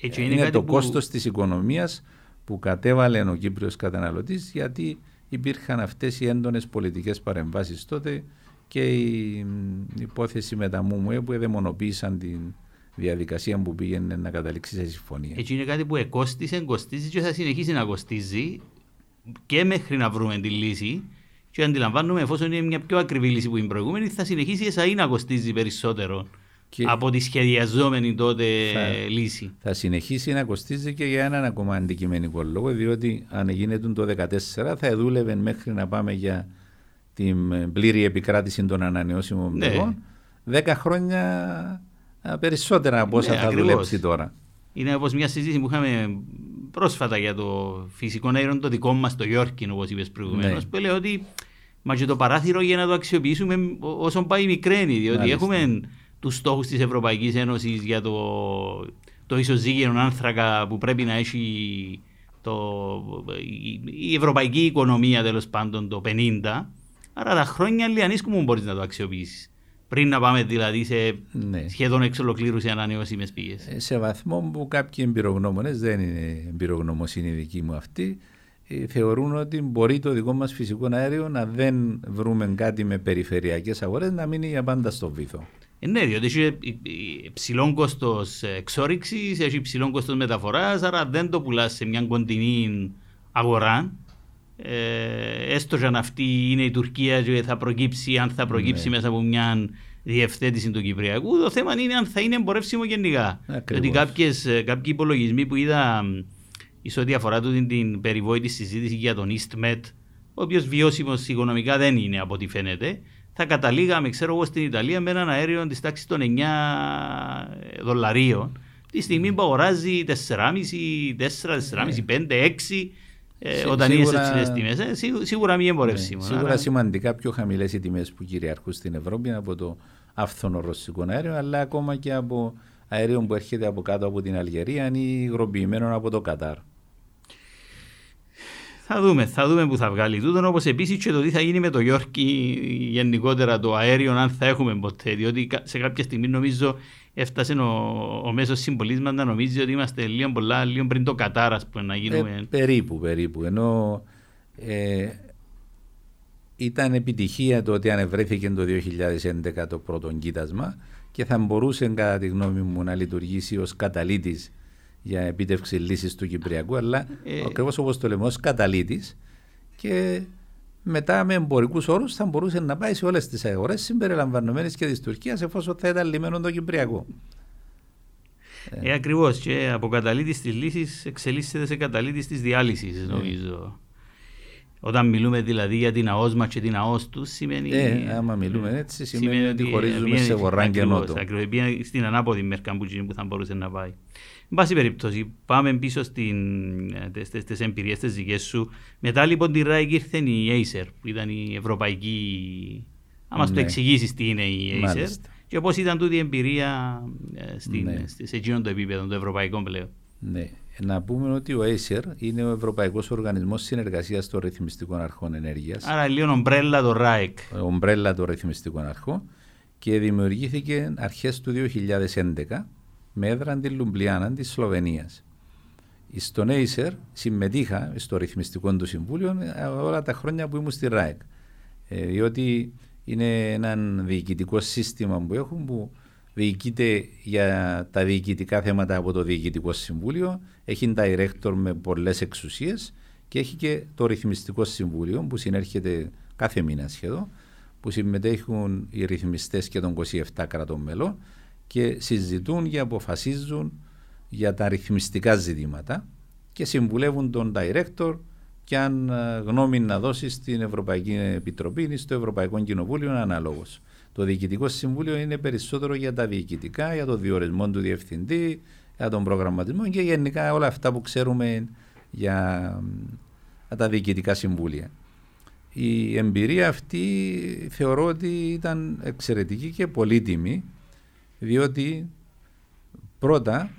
Έτσι είναι, είναι το που... κόστος της οικονομίας που κατέβαλε ο Κύπριος καταναλωτής, γιατί υπήρχαν αυτές οι έντονες πολιτικές παρεμβάσεις τότε και η υπόθεση με τα ΜΟΜΟΕ που εδαιμονοποίησαν την διαδικασία που πήγαινε να καταλήξει σε συμφωνία. Έτσι είναι κάτι που εκόστησε, κοστίζει και θα συνεχίσει να κοστίζει και μέχρι να βρούμε τη λύση και αντιλαμβάνομαι, εφόσον είναι μια πιο ακριβή λύση που είναι προηγούμενη, θα συνεχίσει εσά να κοστίζει περισσότερο και από τη σχεδιαζόμενη τότε θα, λύση; Θα συνεχίσει να κοστίζει και για έναν ακόμα αντικειμενικό λόγο, διότι αν γίνεται το 2014 θα δούλευε μέχρι να πάμε για την πλήρη επικράτηση των ανανεώσιμων ναι. πηγών. Δέκα χρόνια περισσότερα από όσα ναι, θα ακριβώς. δουλέψει τώρα. Είναι όπως μια συζήτηση που είχαμε πρόσφατα για το φυσικό αέριο, το δικό μας, το Γιόρκιν, όπως είπες προηγουμένως, ναι. που λέει ότι Μα και το παράθυρο για να το αξιοποιήσουμε όσο πάει μικραίνει, διότι Μάλιστα. έχουμε τους στόχους της Ευρωπαϊκής Ένωσης για το, το ισοζύγιο άνθρακα που πρέπει να έχει το, η, ευρωπαϊκή οικονομία τέλος πάντων το 50. Άρα τα χρόνια λιανίσκου μου μπορείς να το αξιοποιήσεις. Πριν να πάμε δηλαδή σε ναι. σχεδόν εξ ολοκλήρου σε ανανεώσιμες πηγές. Ε, σε βαθμό που κάποιοι εμπειρογνώμονες, δεν είναι εμπειρογνωμοσύνη δική μου αυτή, ε, θεωρούν ότι μπορεί το δικό μας φυσικό αέριο να δεν βρούμε κάτι με περιφερειακές αγορές να μείνει για πάντα στο βήθο. Ε, ναι, διότι έχει υψηλό κόστος εξόριξης, έχει υψηλό κόστος μεταφοράς, άρα δεν το πουλάς σε μια κοντινή αγορά. Ε, έστω και αν αυτή είναι η Τουρκία και θα προκύψει, αν θα προκύψει ναι. μέσα από μια διευθέτηση του Κυπριακού, το θέμα είναι αν θα είναι εμπορεύσιμο γενικά. Διότι κάποιοι υπολογισμοί που είδα σε ό,τι αφορά την, την περιβόητη συζήτηση για τον EastMed, ο οποίος βιώσιμος οικονομικά δεν είναι από ό,τι φαίνεται, θα καταλήγαμε, ξέρω εγώ, στην Ιταλία με έναν αέριο της τάξης των 9 δολαρίων, τη στιγμή που αγοράζει 4,5, 4, 4,5, 5, 6. Ε, όταν είναι σε ψηλέ τιμές, ε, σίγουρα μη εμπορεύσιμο. Ναι, σίγουρα άρα... σημαντικά πιο χαμηλές οι τιμές που κυριαρχούν στην Ευρώπη από το άφθονο ρωσικό αέριο, αλλά ακόμα και από αέριο που έρχεται από κάτω από την Αλγερία ή υγροποιημένο από το Κατάρ. Θα δούμε, θα δούμε που θα βγάλει τούτο. Όπως επίσης και το τι θα γίνει με το Γιώργη γενικότερα το αέριο, αν θα έχουμε ποτέ. Διότι σε κάποια στιγμή νομίζω έφτασε ο, ο μέσος συμπολίτη μα να νομίζει ότι είμαστε λίγο πολλά, λίγο πριν το Κατάρα που να γίνουμε. Ε, περίπου, περίπου. Ενώ ε, ήταν επιτυχία το ότι ανεβρέθηκε το 2011 το πρώτο κοίτασμα και θα μπορούσε κατά τη γνώμη μου να λειτουργήσει ως καταλήτης για επίτευξη λύσης του Κυπριακού αλλά ε... ακριβώς όπως το λέμε ως καταλήτης και μετά με εμπορικούς όρους θα μπορούσε να πάει σε όλες τις αγορές συμπεριλαμβανομένε και της Τουρκίας εφόσον θα ήταν λιμένο το Κυπριακό. Ε, Ακριβώς. Και από καταλήτης της λύσης εξελίσσεται σε καταλήτης της διάλυσης, ε. νομίζω. Όταν μιλούμε δηλαδή για την ΑΟΣ μας και την ΑΟΣ τους, σημαίνει. Ε, άμα μιλούμε έτσι, σημαίνει, σημαίνει ότι χωρίζουμε σε βορρά και νότο. Ακριβώς. Στην ανάποδη μερικά που θα μπορούσε να πάει. Εν πάση περιπτώσει, πάμε πίσω στι εμπειρίες τη δικές σου. Μετά λοιπόν τη ΡΑΙΚ ήρθε η Acer, που ήταν η ευρωπαϊκή. Να μα ναι. το εξηγήσεις τι είναι η Acer Μάλιστα. και πώ ήταν τούτη η εμπειρία ε, στην, ναι. σε εκείνο το επίπεδο, το ευρωπαϊκό πλέον. Ναι. Να πούμε ότι ο Acer είναι ο Ευρωπαϊκός Οργανισμός Συνεργασίας των Ρυθμιστικών Αρχών Ενέργειας. Άρα λίγο ομπρέλα το ΡΑΙΚ. Ομπρέλα των Ρυθμιστικών Αρχών και δημιουργήθηκε αρχές του 2011 με έδρα την Λουμπλιάνα της Σλοβενίας. Στον Acer συμμετείχα στο ρυθμιστικό του συμβούλιο ε, όλα τα χρόνια που ήμουν στη ΡΑΕΚ. Ε, διότι είναι ένα διοικητικό σύστημα που έχουν που διοικείται για τα διοικητικά θέματα από το Διοικητικό Συμβούλιο, έχει director με πολλές εξουσίες και έχει και το Ρυθμιστικό Συμβούλιο που συνέρχεται κάθε μήνα σχεδόν, που συμμετέχουν οι ρυθμιστές και των 27 κρατών μελών και συζητούν και αποφασίζουν για τα ρυθμιστικά ζητήματα και συμβουλεύουν τον director και αν ε, γνώμη να δώσει στην Ευρωπαϊκή Επιτροπή ή στο Ευρωπαϊκό Κοινοβούλιο ανάλογος. Το Διοικητικό Συμβούλιο είναι περισσότερο για τα διοικητικά, για το διορισμό του διευθυντή, για τον προγραμματισμό και γενικά όλα αυτά που ξέρουμε για τα διοικητικά συμβούλια. Η εμπειρία αυτή θεωρώ ότι ήταν εξαιρετική και πολύτιμη διότι πρώτα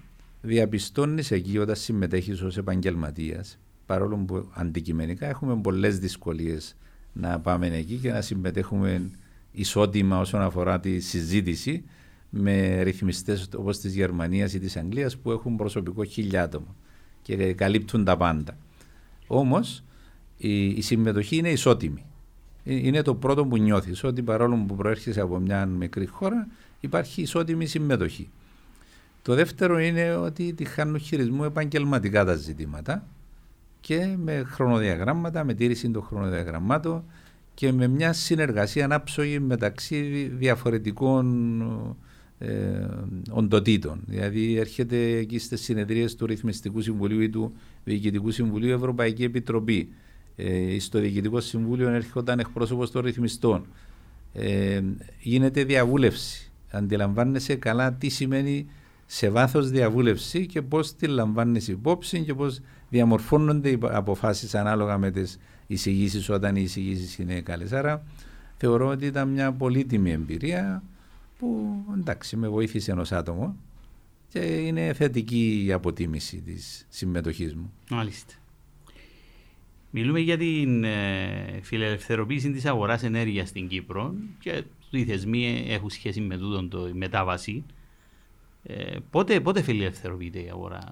διαπιστώνεις εκεί όταν συμμετέχεις ως επαγγελματίας, παρόλο που αντικειμενικά έχουμε πολλές δυσκολίες να πάμε εκεί και να συμμετέχουμε ισότιμα όσον αφορά τη συζήτηση με ρυθμιστές όπως της Γερμανίας ή της Αγγλίας που έχουν προσωπικό χιλιάτομο και καλύπτουν τα πάντα. Όμως η, η συμμετοχή είναι ισότιμη. Ε, είναι το πρώτο που νιώθεις, ότι παρόλο που προέρχεσαι από μια μικρή χώρα, υπάρχει ισότιμη συμμετοχή. Το δεύτερο είναι ότι τη χάνουν χειρισμού επαγγελματικά τα ζητήματα και με χρονοδιαγράμματα, με τήρηση των χρονοδιαγραμμάτων και με μια συνεργασία ανάψογη μεταξύ διαφορετικών ε, οντοτήτων. Δηλαδή έρχεται εκεί στις συνεδρίες του Ρυθμιστικού Συμβουλίου ή του Διοικητικού Συμβουλίου Ευρωπαϊκή Επιτροπή. Ε, στο Διοικητικό Συμβούλιο έρχονταν εκπρόσωπος των ρυθμιστών. Ε, γίνεται διαβούλευση αντιλαμβάνεσαι καλά τι σημαίνει σε βάθος διαβούλευση και πώς τη λαμβάνεις υπόψη και πώς διαμορφώνονται οι αποφάσεις ανάλογα με τις εισηγήσεις όταν οι εισηγήσεις είναι καλές. Άρα θεωρώ ότι ήταν μια πολύτιμη εμπειρία που εντάξει με βοήθησε ενός άτομο και είναι θετική η αποτίμηση της συμμετοχής μου. Μάλιστα. Μιλούμε για την ε, φιλελευθερωποίηση της αγοράς ενέργειας στην Κύπρο και οι θεσμοί έχουν σχέση με τούτο το, η μετάβαση. Ε, πότε, πότε φιλελευθερωποιείται η αγορά;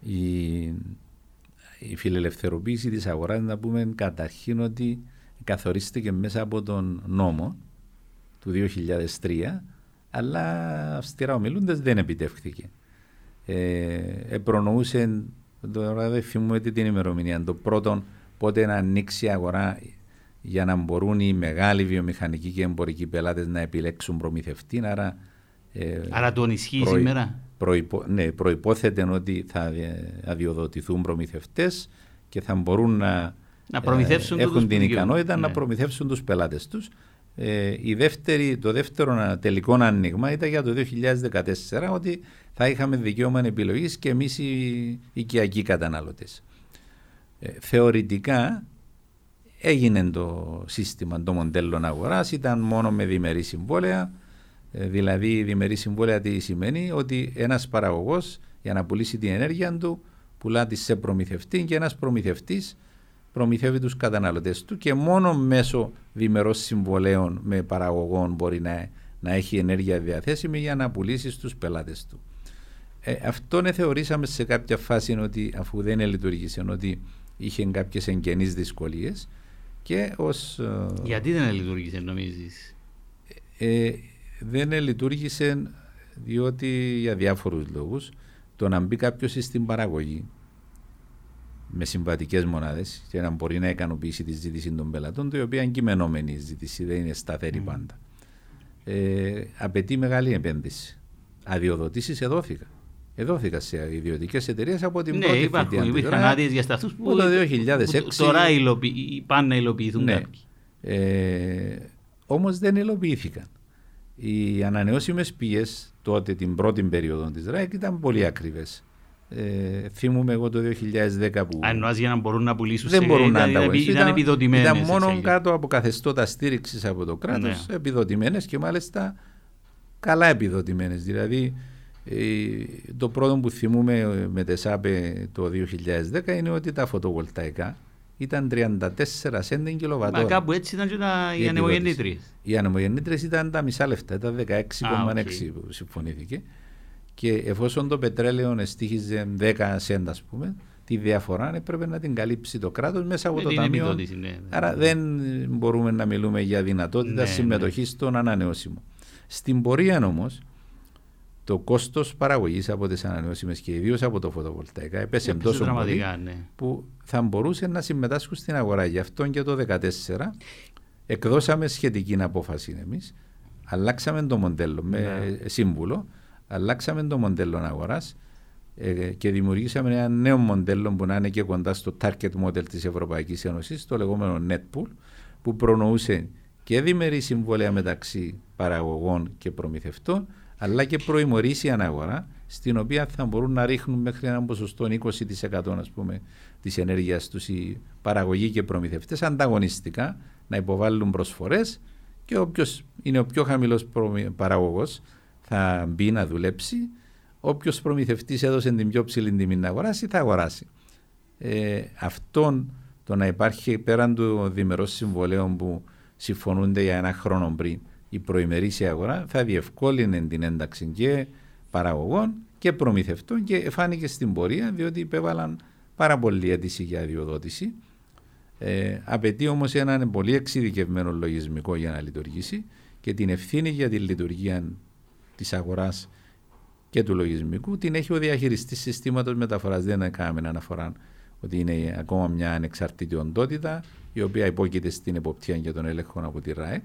Η, η φιλελευθεροποίηση της αγοράς να πούμε καταρχήν ότι καθορίστηκε μέσα από τον νόμο του 2003 αλλά αυστηρά ομιλούντες δεν επιτεύχθηκε. Ε, επρονοούσε, τώρα δεν θυμούμε την ημερομηνία, το πρώτο πότε να ανοίξει η αγορά για να μπορούν οι μεγάλοι βιομηχανικοί και εμπορικοί πελάτες να επιλέξουν προμηθευτή. Άρα, ε, άρα τον ισχύει προϋ, σήμερα; Προϋπο, ναι, προϋπόθεται ότι θα αδειοδοτηθούν προμηθευτές και θα μπορούν να, να προμηθεύσουν ε, έχουν την ικανότητα ναι. να προμηθεύσουν τους πελάτες τους. Ε, η δεύτερη, το δεύτερο τελικό άνοιγμα ήταν για το 2014 ότι θα είχαμε δικαίωμα επιλογής και εμείς οι οικιακοί καταναλωτές. Ε, θεωρητικά έγινε το σύστημα, το μοντέλο αγορά, ήταν μόνο με διμερή συμβόλαια. Ε, δηλαδή, διμερή συμβόλαια τι σημαίνει, ότι ένας παραγωγός για να πουλήσει την ενέργεια του πουλά της σε προμηθευτή και ένας προμηθευτής προμηθεύει τους καταναλωτές του και μόνο μέσω διμερών συμβολέων με παραγωγών μπορεί να, να έχει ενέργεια διαθέσιμη για να πουλήσει στους πελάτες του. Ε, αυτό ναι, θεωρήσαμε σε κάποια φάση ότι αφού δεν λειτουργήσε, ότι είχε κάποιες εγγενείς δυσκολίες Και ως, ε, Γιατί δεν λειτουργήσε νομίζεις; ε, δεν λειτουργήσε διότι για διάφορους λόγους το να μπει κάποιος στην παραγωγή με συμβατικές μονάδες και να μπορεί να ικανοποιήσει τη ζήτηση των πελατών, το οποία είναι κειμενόμενη ζήτηση, δεν είναι σταθερή πάντα. Ε, απαιτεί μεγάλη επένδυση. Αδειοδοτήσεις εδόθηκαν. Εδόθηκαν σε ιδιωτικές εταιρείες από την Ναι, πρώτη υπάρχουν, θητεία. υπήρχαν Τώρα, άδειες για σταθούς που, που το 2006 που τώρα υλοποιη- πάνε να υλοποιηθούν Ναι. κάποιοι. Ε, Όμως δεν υλοποιήθηκαν. Οι ανανεώσιμες πηγές τότε την πρώτη περίοδο της ΡΑΕΚ ήταν πολύ ακριβές. Ε, θυμούμαι εγώ το 2010 που Αν εννοάς για να μπορούν να πουλήσουν δεν σε- μπορούν να ήταν, ήταν, ανταγωνιστούν. ήταν επιδοτημένες. Ήταν μόνο έτσι. κάτω από καθεστώτα στήριξης από το κράτος, Ναι. επιδοτημένες και μάλιστα καλά επιδοτημένες. Δηλαδή, ε, το πρώτο που θυμούμε ε, με τεσάπε το 2010 είναι ότι τα φωτοβολταϊκά ήταν 34 σέντεν Μα κιλοβατόρα. κάπου έτσι ήταν και τα, οι Η ανεμογεννήτριες. Οι ανεμογεννήτρες ήταν τα μισά λεφτά, ήταν 16,6 που συμφωνήθηκε. Και εφόσον το πετρέλαιο εστίχιζε 10 σέντ, ας πούμε, τη διαφορά έπρεπε να την καλύψει το κράτος μέσα από Με το την ταμείο. επιδότηση, ναι. Άρα δεν μπορούμε να μιλούμε για δυνατότητα Ναι, συμμετοχής στον ανανεώσιμο. Στην πορεία όμως, το κόστος παραγωγής από τις ανανεώσιμες και ιδίως από το φωτοβολταϊκά έπεσε Έπεσε τόσο πολύ δραματικά, ναι. που θα μπορούσε να συμμετάσχουν στην αγορά. Γι' αυτό και το 2014 εκδώσαμε σχετική απόφαση εμείς. Αλλάξαμε το μοντέλο με Ναι. σύμβουλο, αλλάξαμε το μοντέλο αγοράς και δημιουργήσαμε ένα νέο μοντέλο που να είναι και κοντά στο target model της Ευρωπαϊκής Ένωσης, το λεγόμενο NetPool, που προνοούσε και διμερή συμβόλαια μεταξύ παραγωγών και προμηθευτών, αλλά και προημορήσια αγορά, στην οποία θα μπορούν να ρίχνουν μέχρι ένα ποσοστό 20% ας πούμε, της ενέργειας τους οι παραγωγοί και προμηθευτές ανταγωνιστικά να υποβάλουν προσφορές και όποιος είναι ο πιο χαμηλός προμη- παραγωγός θα μπει να δουλέψει Όποιος προμηθευτής έδωσε την πιο ψηλή τιμή να αγοράσει, θα αγοράσει. Ε, αυτόν το να υπάρχει πέραν του διμερός συμβολέων που συμφωνούνται για ένα χρόνο πριν η προημερήσια αγορά θα διευκόλυνε την ένταξη και παραγωγών και προμηθευτών και φάνηκε στην πορεία διότι υπέβαλαν πάρα πολλή αίτηση για αδειοδότηση. Ε, απαιτεί όμως έναν πολύ εξειδικευμένο λογισμικό για να λειτουργήσει και την ευθύνη για τη λειτουργία της αγοράς και του λογισμικού την έχει ο διαχειριστής συστήματος μεταφοράς. Δεν έκαναμε αναφορά ότι είναι ακόμα μια ανεξαρτητή οντότητα η οποία υπόκειται στην εποπτεία και τον έλεγχο από τη ΡΑΕ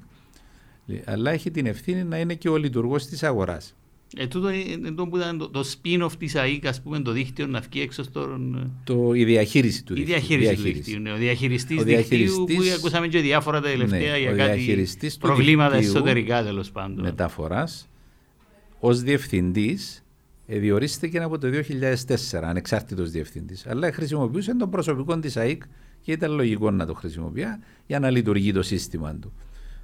αλλά έχει την ευθύνη να είναι και ο λειτουργός της αγοράς. Ε, τούτο είναι το, που ήταν το, το spin-off της ΑΕΚ, ας πούμε, το δίκτυο να βγει έξω στον... Το, η διαχείριση του Η δικτύου. διαχείριση του δικτύου. Ναι. Ο διαχειριστής Ο δικτύου διαχειριστής- που ακούσαμε και διάφορα τα τελευταία Ναι, για ο κάτι διαχειριστής του προβλήματα δικτύου εσωτερικά τέλος πάντων. μεταφοράς ως διευθυντής ε, διορίστηκε από το 2004 ανεξάρτητος διευθυντής αλλά χρησιμοποιούσε τον προσωπικό της ΑΕΚ και ήταν λογικό να το χρησιμοποιεί για να λειτουργεί το σύστημα του.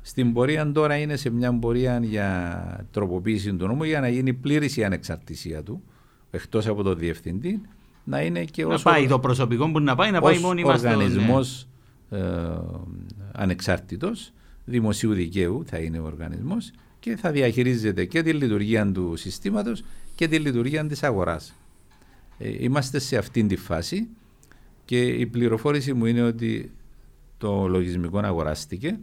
Στην πορεία τώρα είναι σε μια πορεία για τροποποίηση του νόμου για να γίνει πλήρης η ανεξαρτησία του εκτός από τον διευθυντή να είναι και να ως πάει ο- το προσωπικό που να πάει να πάει ως μόνιμα στο... οργανισμός ε, ανεξάρτητος δημοσίου δικαίου θα είναι ο οργανισμός και θα διαχειρίζεται και τη λειτουργία του συστήματος και τη λειτουργία της αγοράς. Ε, είμαστε σε αυτήν τη φάση και η πληροφόρηση μου είναι ότι το λογισμικό αγοράστηκε ε,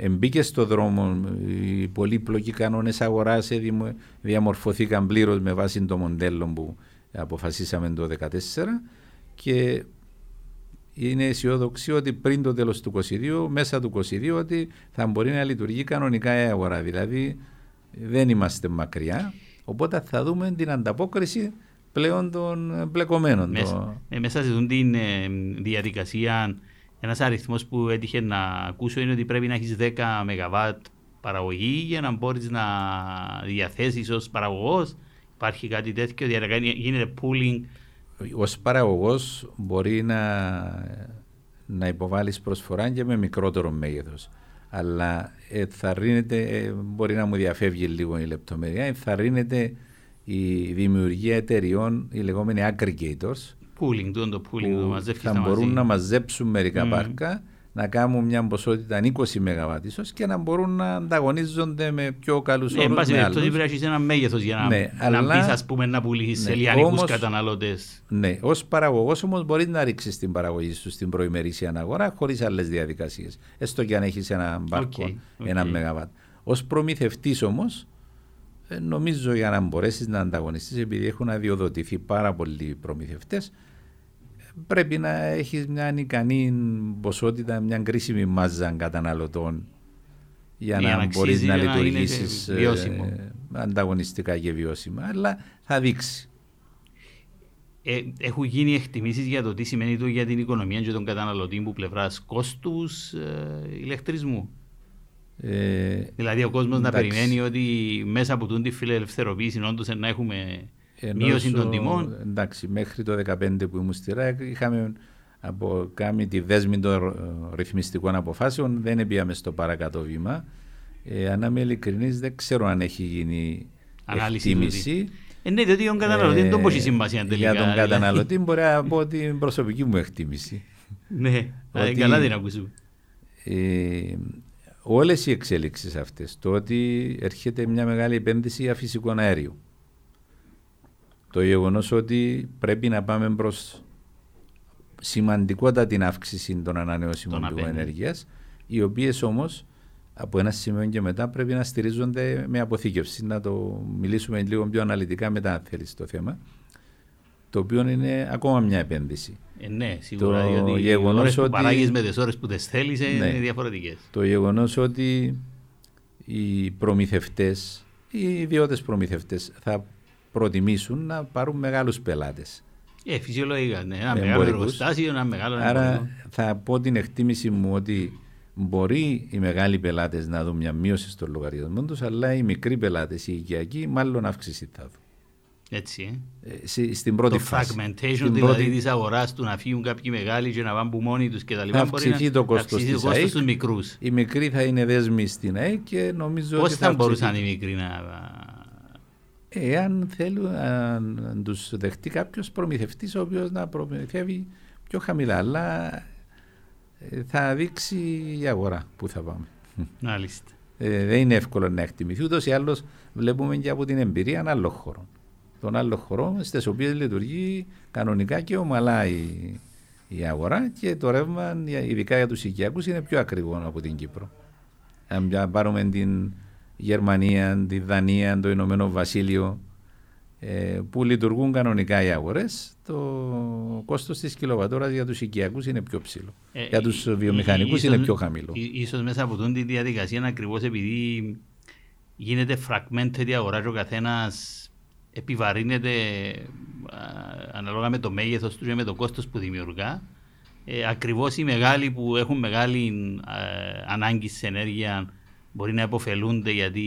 εμπήκε στο δρόμο, οι πολύπλοκοι κανόνες αγοράς ε, δημο- διαμορφωθήκαν πλήρως με βάση το μοντέλο που αποφασίσαμε το 2014 και είναι αισιόδοξη ότι πριν το τέλος του 22, μέσα του 22, ότι θα μπορεί να λειτουργεί κανονικά η αγορά. Δηλαδή δεν είμαστε μακριά, οπότε θα δούμε την ανταπόκριση πλέον των μπλεκομένων. Μέσα, Το- ε, μέσα σε αυτήν την ε, διαδικασία ένας αριθμός που έτυχε να ακούσω είναι ότι πρέπει να έχεις 10 ΜΒ παραγωγή για να μπορείς να διαθέσεις ως παραγωγός. Υπάρχει κάτι τέτοιο, δηλαδή γίνεται pooling. ως παραγωγός μπορεί να, να υποβάλεις προσφορά και με μικρότερο μέγεθος. Αλλά ενθαρρύνεται, ε, μπορεί να μου διαφεύγει λίγο η λεπτομέρεια, ενθαρρύνεται η δημιουργία εταιριών, οι λεγόμενοι aggregators, Pooling, τούτο το pooling, το που μαζεύεις θα τα μπορούν μαζί. να μαζέψουν μερικά Μμμ. πάρκα, να κάνουν μια ποσότητα 20 ΜΒ ίσως και να μπορούν να ανταγωνίζονται με πιο καλούς Ναι, εν όρους πάση με περιπτώσει άλλους. πρέπει να έχεις ένα μέγεθος για να, Ναι, να αλλά- μπεις, ας πούμε, να πουλήσεις σε Ναι, λιανικούς όμως- καταναλωτές. Ναι, ως παραγωγός όμως μπορείς να ρίξεις την παραγωγή σου στην προημερήσια αγορά χωρίς άλλες διαδικασίες. Έστω και αν έχεις ένα πάρκο, Ok, ok. ένα μεγαβάτ. Ως προμηθευτής όμως, νομίζω για να μπορέσεις να ανταγωνιστείς, επειδή έχουν αδειοδοτηθεί πάρα πολλοί προμηθευτές, πρέπει να έχεις μια ικανή ποσότητα, μια κρίσιμη μάζα καταναλωτών για, Για να, να μπορείς αξίζει να και να είναι λειτουργήσεις βιώσιμο. ανταγωνιστικά και βιώσιμα. Αλλά θα δείξει. Ε, έχουν γίνει εκτιμήσεις για το τι σημαίνει το για την οικονομία και τον καταναλωτή που πλευράς κόστους ε, ηλεκτρισμού; Ε, Δηλαδή ο κόσμος να Εντάξει. περιμένει ότι μέσα από τούτη τη φιλελευθεροποίηση όντως να έχουμε Ενώ μείωση των στο- τιμών. Εντάξει, μέχρι το 2015 που ήμουν στη ΡΑΕΚ είχαμε από κάνει τη δέσμη των ε, ρυθμιστικών αποφάσεων, δεν πήγαμε στο παρακάτω βήμα. Ε, αν είμαι ειλικρινής, δεν ξέρω αν έχει γίνει Ανάλυση εκτίμηση. Ε, ναι, διότι τον καταναλωτή δεν τον έχει σημασία τελικά. Για τον δηλαδή. καταναλωτή μπορεί να πω την προσωπική μου εκτίμηση. Ναι, Ότι- ε, καλά την ακούσουμε. Ε, όλες οι εξέλιξεις αυτές, το ότι έρχεται μια μεγάλη επένδυση για φυσικό αέριο, το γεγονός ότι πρέπει να πάμε προς σημαντικότατη αύξηση των ανανεώσιμων Των πηγών απέναντι. ενέργειας, οι οποίες όμως από ένα σημείο και μετά πρέπει να στηρίζονται με αποθήκευση. Να το μιλήσουμε λίγο πιο αναλυτικά μετά αν θέλεις το θέμα, το οποίο είναι ακόμα μια επένδυση. Ε, ναι, σίγουρα. Το διότι οι γεγονός ώρες που ότι- παράγεις με τις ώρες που τις θέλεις ε, Ναι. είναι διαφορετικές. Το γεγονός ότι οι προμηθευτές, οι ιδιώτες προμηθευτές θα προτιμήσουν να πάρουν μεγάλους πελάτες. Ε, φυσιολογικά, ναι. Ένα μεγάλο Εμπορικούς. εργοστάσιο, ένα μεγάλο Άρα εμπορικό. θα πω την εκτίμηση μου ότι μπορεί οι μεγάλοι πελάτες να δουν μια μείωση στον λογαριασμό τους, αλλά οι μικροί πελάτες, οι οικιακοί, μάλλον αύξηση θα δουν. Έτσι, ε. Ε, στη- στην πρώτη το φάση. fragmentation Στην δηλαδή πρώτη- της αγοράς του να φύγουν κάποιοι μεγάλοι και να πάνε που μόνοι τους και τα λοιπά Θα μπορεί αυξηθεί να το κόστος αυξηθεί το της κόστος ΑΕΚ. στους μικρούς. Οι μικροί θα είναι δέσμοι στην ΑΕΚ και νομίζω Πώς ότι θα μπορούσαν αυξηθεί. οι μικροί να... Εάν θέλουν, αν, αν τους δεχτεί κάποιος προμηθευτής ο οποίος να προμηθεύει πιο χαμηλά, αλλά ε, θα δείξει η αγορά που θα πάμε. Μάλιστα. Ε, δεν είναι εύκολο να εκτιμηθεί, ούτως ή άλλως βλέπουμε και από την εμπειρία άλλων χωρών. Των άλλων χωρών στις οποίες λειτουργεί κανονικά και ομαλά η, η αγορά και το ρεύμα, ειδικά για τους οικιακούς, είναι πιο ακριβό από την Κύπρο. Αν πια πάρουμε την Γερμανία, τη Δανία, το Ηνωμένο Βασίλειο, ε, που λειτουργούν κανονικά οι αγορές, το κόστος της κιλοβατόρας για τους οικιακούς είναι πιο ψηλό. Ε, για τους ε, βιομηχανικούς ίσως- είναι πιο χαμηλό. ί- Ίσως μέσα από τον τη διαδικασία ακριβώς επειδή γίνεται fragmented η αγορά και ο καθένας επιβαρύνεται α, ανάλογα με το μέγεθος του και με το κόστος που δημιουργά ε, ακριβώς οι μεγάλοι που έχουν μεγάλη ε, ανάγκη σε ενέργεια μπορεί να υποφελούνται γιατί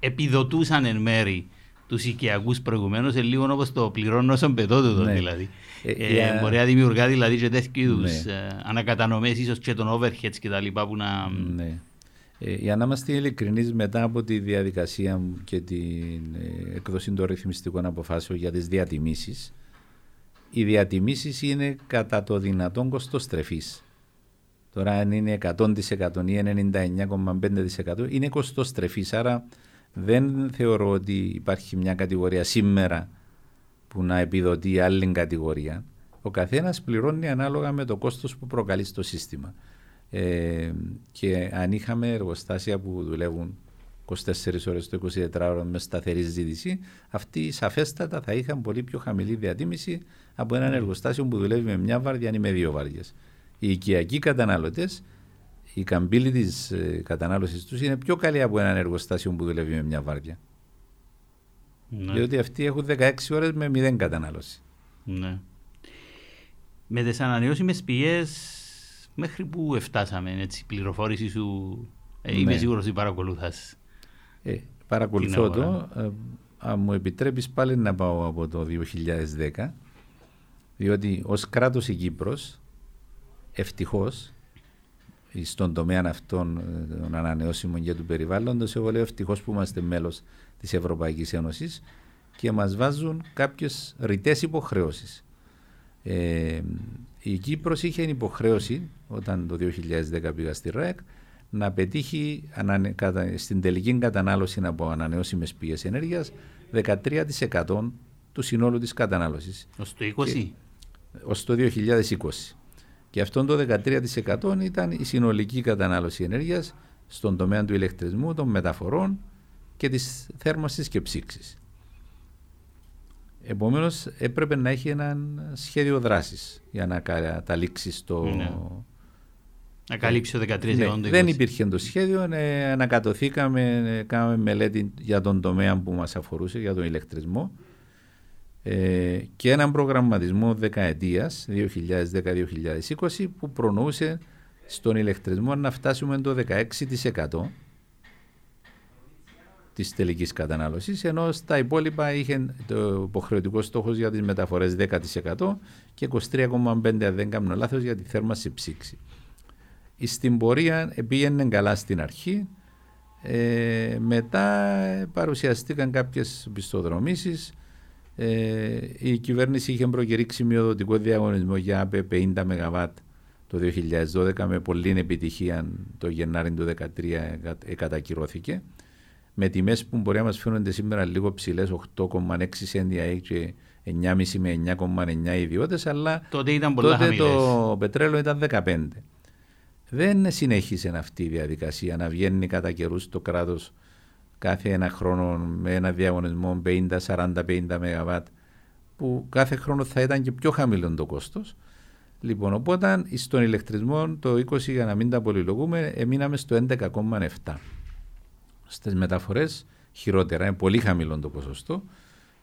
επιδοτούσαν εν μέρη τους οικιακούς προηγουμένως, ε, λίγο όπως το πληρώνω όσον πετώ Ναι. δηλαδή. Ε, Ε, για- Μπορεί να δημιουργά δηλαδή και τέτοιου είδους Ναι. ε, ανακατανομές ίσως και των overheads και τα λοιπά που να... Ναι. Ε, για να είμαστε ειλικρινείς μετά από τη διαδικασία μου και την ε, έκδοση των ρυθμιστικών αποφάσεων για τις διατιμήσεις οι διατιμήσεις είναι κατά το δυνατόν κοστοστρεφής. Τώρα αν είναι 100% ή 99,5% είναι κοστοστρεφής άρα δεν θεωρώ ότι υπάρχει μια κατηγορία σήμερα που να επιδοτεί άλλη κατηγορία. Ο καθένας πληρώνει ανάλογα με το κόστος που προκαλεί στο σύστημα. Ε, και αν είχαμε εργοστάσια που δουλεύουν 24 ώρες το 24 ώρο με σταθερή ζήτηση, αυτοί σαφέστατα θα είχαν πολύ πιο χαμηλή διατίμηση από έναν εργοστάσιο που δουλεύει με μια βάρδια ή με δύο βάρδιες. Οι οικιακοί καταναλωτές, η καμπύλη της ε, κατανάλωσης τους είναι πιο καλή από έναν εργοστάσιο που δουλεύει με μια βάρδια. Ναι. Διότι αυτοί έχουν 16 ώρες με μηδέν κατανάλωση. Ναι. Με τις ανανεώσιμες πηγές μέχρι που φτάσαμε έτσι, η πληροφόρηση σου ε, είμαι Ναι. σίγουρος ότι παρακολουθάς. Ε, παρακολουθώ Την το. Ε, αν μου επιτρέπεις πάλι να πάω από το 2010 διότι ως κράτος η Κύπρος ευτυχώς στον τομέα αυτών ε, των ανανεώσιμων και του περιβάλλοντος εγώ λέω ευτυχώς που είμαστε μέλος της Ευρωπαϊκής Ένωσης και μας βάζουν κάποιες ρητές υποχρεώσεις. Ε, η Κύπρος είχε υποχρέωση όταν το 2010 πήγα στη ΡΑΕΚ να πετύχει στην τελική κατανάλωση από ανανεώσιμες πηγές ενέργειας 13% του συνόλου της κατανάλωσης. Ως το 20? ως το 2020. Και αυτό το 13% ήταν η συνολική κατανάλωση ενέργειας στον τομέα του ηλεκτρισμού, των μεταφορών και της θέρμανσης και ψήξης. Επομένως, έπρεπε να έχει ένα σχέδιο δράσης για να καταλήξει στο. Ναι. Να καλύψει το 13 ναι, Δεν υπήρχε το σχέδιο. Ε, ανακατοθήκαμε, κάναμε μελέτη για τον τομέα που μας αφορούσε, για τον ηλεκτρισμό. Ε, και έναν προγραμματισμό δεκαετίας 2010-2020 που προνοούσε στον ηλεκτρισμό να φτάσουμε το 16% της τελικής κατανάλωσης ενώ στα υπόλοιπα είχε το υποχρεωτικό στόχος για τις μεταφορές 10% και 23,5% αν δεν κάνω λάθος για τη θέρμανση ψήξη. Στην πορεία πήγαινε καλά στην αρχή ε, μετά παρουσιαστήκαν κάποιες πιστοδρομήσεις ε, η κυβέρνηση είχε προκηρύξει μειοδοτικό διαγωνισμό για ΑΠΕ 50 ΜΒ το 2012 με πολλή επιτυχία το Γενάρη του 2013 κατακυρώθηκε με τιμές που μπορεί να μας φαίνονται σήμερα λίγο ψηλές 8,6 σέντια και 9,5 με 9,9 ιδιώτες αλλά τότε, ήταν τότε το πετρέλαιο ήταν 15. Δεν συνέχισε αυτή η διαδικασία να βγαίνει κατά καιρούς το κράτος κάθε ένα χρόνο με ένα διαγωνισμό 50, 40, 50 ΜΒ που κάθε χρόνο θα ήταν και πιο χαμηλό το κόστος. Λοιπόν, οπότε στον ηλεκτρισμό το 20 για να μην τα πολυλογούμε, εμείναμε στο 11,7. Στις μεταφορές χειρότερα, είναι πολύ χαμηλό το ποσοστό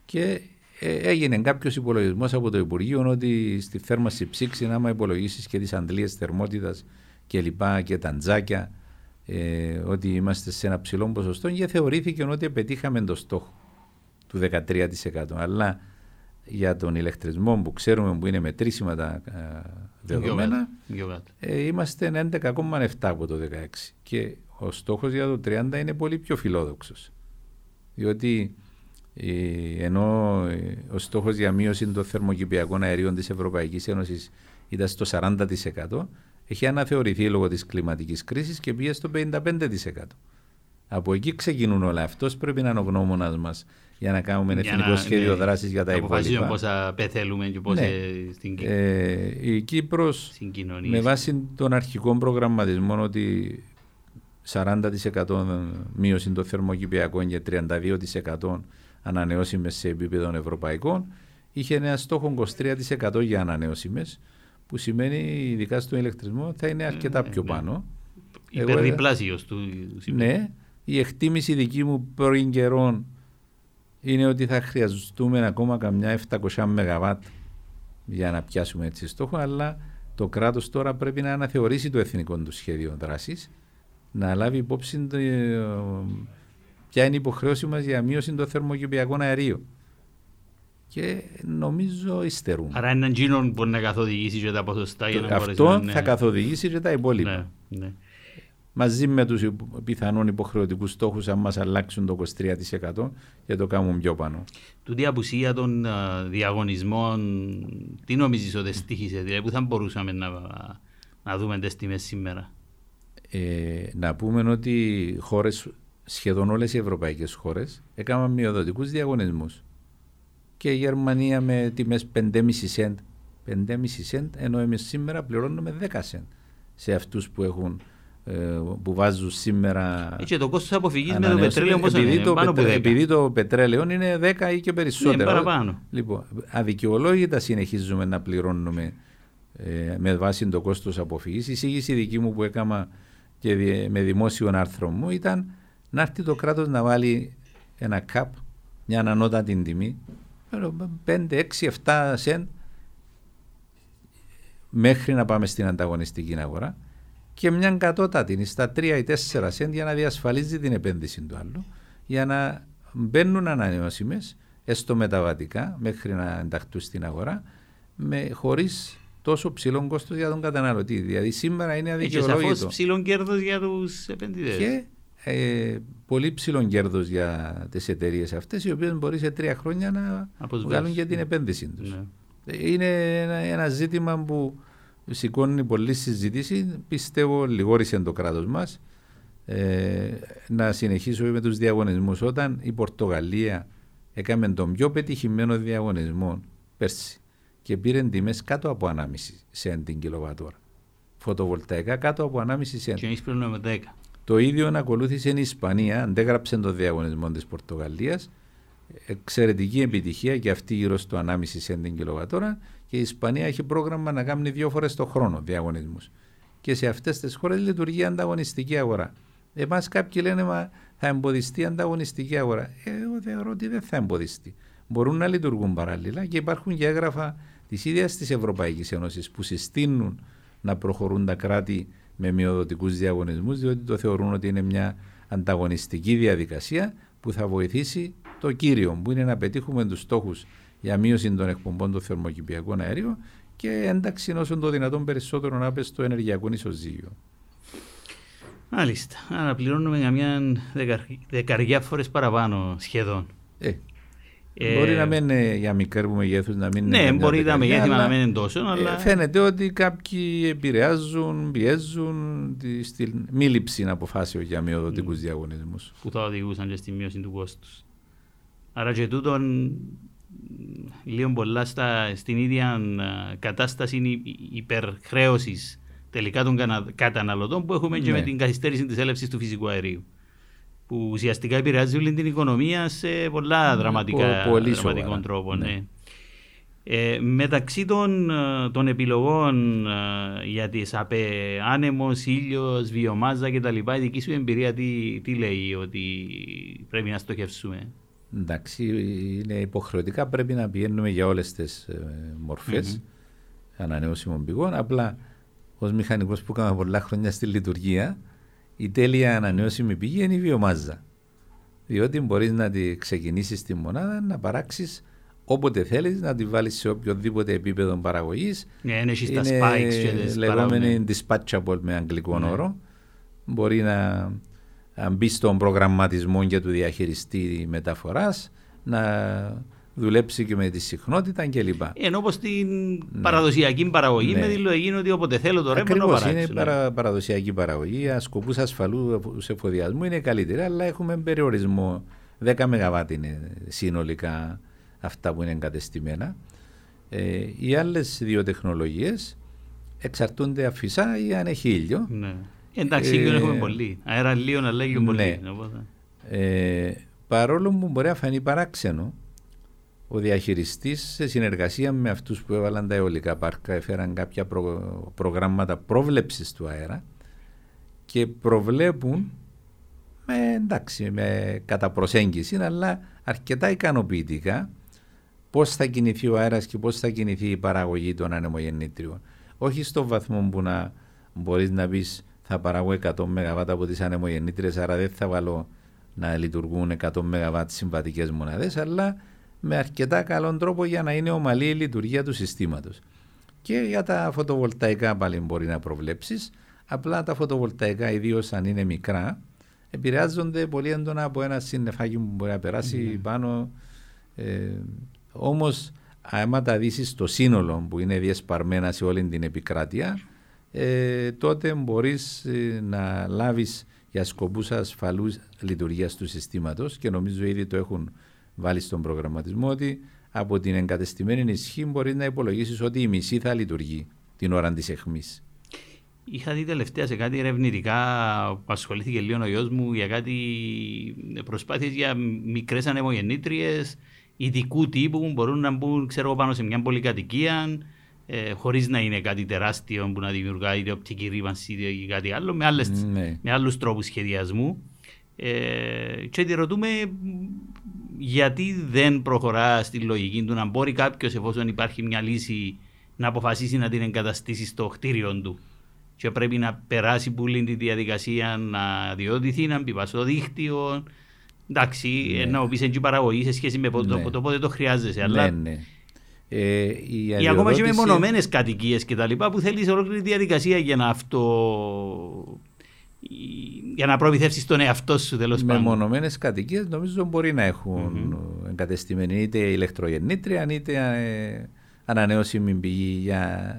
και ε, έγινε κάποιος υπολογισμός από το Υπουργείο ότι στη θέρμανση ψήξη, άμα υπολογίσεις και τις αντλίες θερμότητας και λοιπά και τα τζάκια, ε, ότι είμαστε σε ένα ψηλό ποσοστό και θεωρήθηκε ότι πετύχαμε το στόχο του 13%. Αλλά για τον ηλεκτρισμό που ξέρουμε που είναι μετρήσιμα τα ε, δεδομένα, ε, είμαστε 11,7 από το 16 και ο στόχος για το 30 είναι πολύ πιο φιλόδοξος. Διότι ε, ενώ ε, ο στόχος για μείωση των θερμοκηπιακών αερίων της Ευρωπαϊκής Ένωσης ήταν στο 40%, έχει αναθεωρηθεί λόγω της κλιματικής κρίσης και πήγε στο 55%. Από εκεί ξεκινούν όλα. Αυτός πρέπει να είναι ο γνώμονας μας για να κάνουμε ένα εθνικό σχέδιο ναι, δράσης για τα υπόλοιπα. πόσα πεθέλουμε και πόσα ναι. στην ε, Η Κύπρος, με βάση τον αρχικό προγραμματισμό ότι 40% μείωση των θερμοκηπιακών και 32% ανανεώσιμες σε επίπεδο ευρωπαϊκών, είχε ένα στόχο 23% για ανανεώσιμες που σημαίνει ειδικά στον ηλεκτρισμό θα είναι αρκετά ναι, πιο ναι. πάνω. Υπερδιπλάσιος του Ναι, η εκτίμηση δική μου πρώην καιρών είναι ότι θα χρειαζόμαστε ακόμα καμιά 700 ΜΒ για να πιάσουμε έτσι στόχο, αλλά το κράτος τώρα πρέπει να αναθεωρήσει το εθνικό του σχέδιο δράσης, να λάβει υπόψη το, ποια είναι η υποχρέωση μας για μείωση των θερμοκηπιακών αερίων και νομίζω υστερούν. Άρα έναν τζίνο μπορεί να καθοδηγήσει και τα ποσοστά για να Αυτό να... θα καθοδηγήσει και τα υπόλοιπα. Ναι, ναι. Μαζί με τους πιθανόν υποχρεωτικούς στόχους, αν μας αλλάξουν το 23% και το κάνουν πιο πάνω. Τούτη απουσία των διαγωνισμών, τι νομίζεις ότι στήχησε, δηλαδή που θα μπορούσαμε να, να δούμε τις τιμές σήμερα; Ε, να πούμε ότι χώρες, σχεδόν όλες οι ευρωπαϊκές χώρες έκαναν μειοδοτικούς διαγωνισμούς και η Γερμανία με τιμές 5,5 cent. 5,5 cent, ενώ εμείς σήμερα πληρώνουμε 10 cent σε αυτούς που έχουν ε, που βάζουν σήμερα. Και το κόστος αποφυγής με το πετρέλαιο πώ είναι, το πάνω πετρέ, Επειδή το πετρέλαιο είναι 10 ή και περισσότερο. Είναι παραπάνω. Λοιπόν, αδικαιολόγητα συνεχίζουμε να πληρώνουμε ε, με βάση το κόστος αποφυγής. Η εισήγηση δική μου που έκανα και με δημόσιο άρθρο μου ήταν να έρθει το κράτος να βάλει ένα καπ, μια ανανότατη τιμή 5, 6, 7 σεν μέχρι να πάμε στην ανταγωνιστική αγορά και μια κατώτατη στα 3 ή 4 σεν για να διασφαλίζει την επένδυση του άλλου για να μπαίνουν ανανεώσιμες έστω μεταβατικά μέχρι να ενταχθούν στην αγορά με χωρίς τόσο ψηλό κόστος για τον καταναλωτή. Δηλαδή σήμερα είναι αδικαιολόγητο. Και σαφώς ψηλό κέρδος για τους επενδυτές. Και ε, πολύ ψηλό κέρδος για τις εταιρείες αυτές, οι οποίες μπορεί σε τρία χρόνια να βγάλουν και την επένδυση τους. Ναι. Είναι ένα, ένα ζήτημα που σηκώνει πολλή συζήτηση. Πιστεύω λιγόρισε το κράτος μας. Ε, να συνεχίσουμε με τους διαγωνισμούς. Όταν η Πορτογαλία έκαμε τον πιο πετυχημένο διαγωνισμό πέρσι και πήρε τιμές κάτω από 1,5 σεν την κιλοβατόρα. Φωτοβολταϊκά κάτω από 1,5 σεν. Και εμείς παίρνουμε 10. Το ίδιο ακολούθησε η Ισπανία, αντέγραψε τον διαγωνισμό της Πορτογαλίας. Εξαιρετική επιτυχία και αυτή γύρω στο 1,5 σεν την κιλοβατόρα. Και η Ισπανία έχει πρόγραμμα να κάνει δύο φορές το χρόνο διαγωνισμούς. Και σε αυτές τις χώρες λειτουργεί ανταγωνιστική αγορά. Εμάς κάποιοι λένε μα θα εμποδιστεί η ανταγωνιστική αγορά. Ε, εγώ θεωρώ ότι δεν θα εμποδιστεί. Μπορούν να λειτουργούν παράλληλα και υπάρχουν και έγγραφα της ίδιας της Ευρωπαϊκής Ένωσης που συστήνουν να προχωρούν τα κράτη με μειοδοτικούς διαγωνισμούς, διότι το θεωρούν ότι είναι μια ανταγωνιστική διαδικασία που θα βοηθήσει το κύριο, που είναι να πετύχουμε τους στόχους για μείωση των εκπομπών του θερμοκηπιακού αερίου και ένταξη όσο το δυνατόν περισσότερο να πέσει στο ενεργειακό ισοζύγιο. Μάλιστα. Άρα πληρώνουμε για μια δεκαριά φορέ παραπάνω σχεδόν. Ε, ε, μπορεί να μην είναι για μικρού μεγέθους, να μην ναι, είναι. Ναι, μπορεί τα μεγέθη να μην είναι τόσο. Ε, αλλά... Φαίνεται ότι κάποιοι επηρεάζουν, πιέζουν τη, στη μη λήψη αποφάσεων για μειοδοτικούς mm. διαγωνισμούς. Που θα οδηγούσαν και στη μείωση του κόστους. Άρα και τούτον λίγο πολλά στα, στην ίδια κατάσταση υπερχρέωσης τελικά των καταναλωτών που έχουμε ναι. και με την καθυστέρηση της έλευσης του φυσικού αερίου που ουσιαστικά επηρεάζει όλη την οικονομία σε πολλά ναι, δραματικά, πολύ δραματικών τρόπων. Ναι. ναι. Ε, μεταξύ των, ε, των επιλογών ε, για τις ΑΠΕ, άνεμος, ήλιος, βιομάζα κτλ., η δική σου εμπειρία τι, τι λέει ότι πρέπει να στοχεύσουμε; Εντάξει, είναι υποχρεωτικά πρέπει να πηγαίνουμε για όλες τις ε, μορφές mm-hmm. ανανεώσιμων πηγών. Απλά ως μηχανικός που έκανα πολλά χρόνια στη λειτουργία, η τέλεια ανανεώσιμη πηγή είναι η βιομάζα. Διότι μπορείς να τη ξεκινήσεις στη μονάδα, να παράξεις όποτε θέλεις, να τη βάλεις σε οποιοδήποτε επίπεδο παραγωγής. Ναι, είναι στα spikes και λεγόμενη dispatchable με αγγλικό ναι. όρο. Μπορεί να, να μπεις στον προγραμματισμό για του διαχειριστή μεταφοράς, να δουλέψει και με τη συχνότητα κλπ. Ενώ όπως στην ναι. παραδοσιακή παραγωγή, ναι. με τη λογική ότι όποτε θέλω το ρεύμα να παράξω. είναι ναι. παρα, παραδοσιακή παραγωγή. Σκοπού ασφαλούς σε εφοδιασμού είναι καλύτερα, αλλά έχουμε περιορισμό. 10 ΜΒ είναι συνολικά αυτά που είναι εγκατεστημένα. Ε, οι άλλες δύο τεχνολογίες εξαρτούνται αφισά ή αν έχει ήλιο. Ναι. Εντάξει, ήλιο ε, έχουμε πολύ. Αέρα λίγο να λέγει πολύ. Ναι. Ε, παρόλο που μπορεί να φανεί παράξενο, ο διαχειριστής σε συνεργασία με αυτούς που έβαλαν τα αιωλικά πάρκα έφεραν κάποια προ... προγράμματα πρόβλεψης του αέρα και προβλέπουν με, εντάξει, με κατά προσέγγιση αλλά αρκετά ικανοποιητικά πώς θα κινηθεί ο αέρας και πώς θα κινηθεί η παραγωγή των ανεμογεννήτριων. Όχι στο βαθμό που να μπορείς να πεις θα παράγω 100 ΜΒ από τις ανεμογεννήτριες, άρα δεν θα βάλω να λειτουργούν 100 ΜΒ συμβατικές μονάδες, αλλά με αρκετά καλό τρόπο για να είναι ομαλή η λειτουργία του συστήματος. Και για τα φωτοβολταϊκά πάλι μπορεί να προβλέψεις, απλά τα φωτοβολταϊκά ιδίως αν είναι μικρά, επηρεάζονται πολύ έντονα από ένα συννεφάκι που μπορεί να περάσει mm. πάνω. Ε, όμως, άμα τα δεις στο σύνολο που είναι διασπαρμένα σε όλη την επικράτεια, ε, τότε μπορείς ε, να λάβεις για σκοπούς ασφαλούς λειτουργίας του συστήματος και νομίζω ήδη το έχουν βάλεις στον προγραμματισμό ότι από την εγκατεστημένη ισχύ μπορείς να υπολογίσεις ότι η μισή θα λειτουργεί την ώρα της αιχμή. Είχα δει τελευταία σε κάτι ερευνητικά που ασχολήθηκε λίγο ο γιος μου για κάτι προσπάθειες για μικρές ανεμογεννήτριες ειδικού τύπου που μπορούν να μπουν ξέρω, πάνω σε μια πολυκατοικία ε, χωρίς να είναι κάτι τεράστιο που να δημιουργά είτε οπτική ρήπανση ή κάτι άλλο, με, άλλες, ναι. με άλλους τρόπους σχεδιασμού. Ε, και τη ρωτούμε γιατί δεν προχωράς στη λογική του να μπορεί κάποιος, εφόσον υπάρχει μια λύση, να αποφασίσει να την εγκαταστήσει στο κτίριο του. Και πρέπει να περάσει πολύ τη διαδικασία να διόδηθει, να μπει στο δίκτυο. Εντάξει, ναι. να πει παραγωγή σε σχέση με ναι. το, το πότε το χρειάζεσαι. Ναι, αλλά... ναι. Ε, η Ή ακόμα και με μονομένες κατοικίες κτλ. που θέλεις ολόκληρη διαδικασία για να αυτό για να προμηθεύσει τον εαυτό σου τέλος πάντων. Μεμονωμένε κατοικίες νομίζω μπορεί να έχουν mm-hmm. εγκατεστημένη είτε ηλεκτρογεννήτρια είτε ε, ανανεώσιμη πηγή για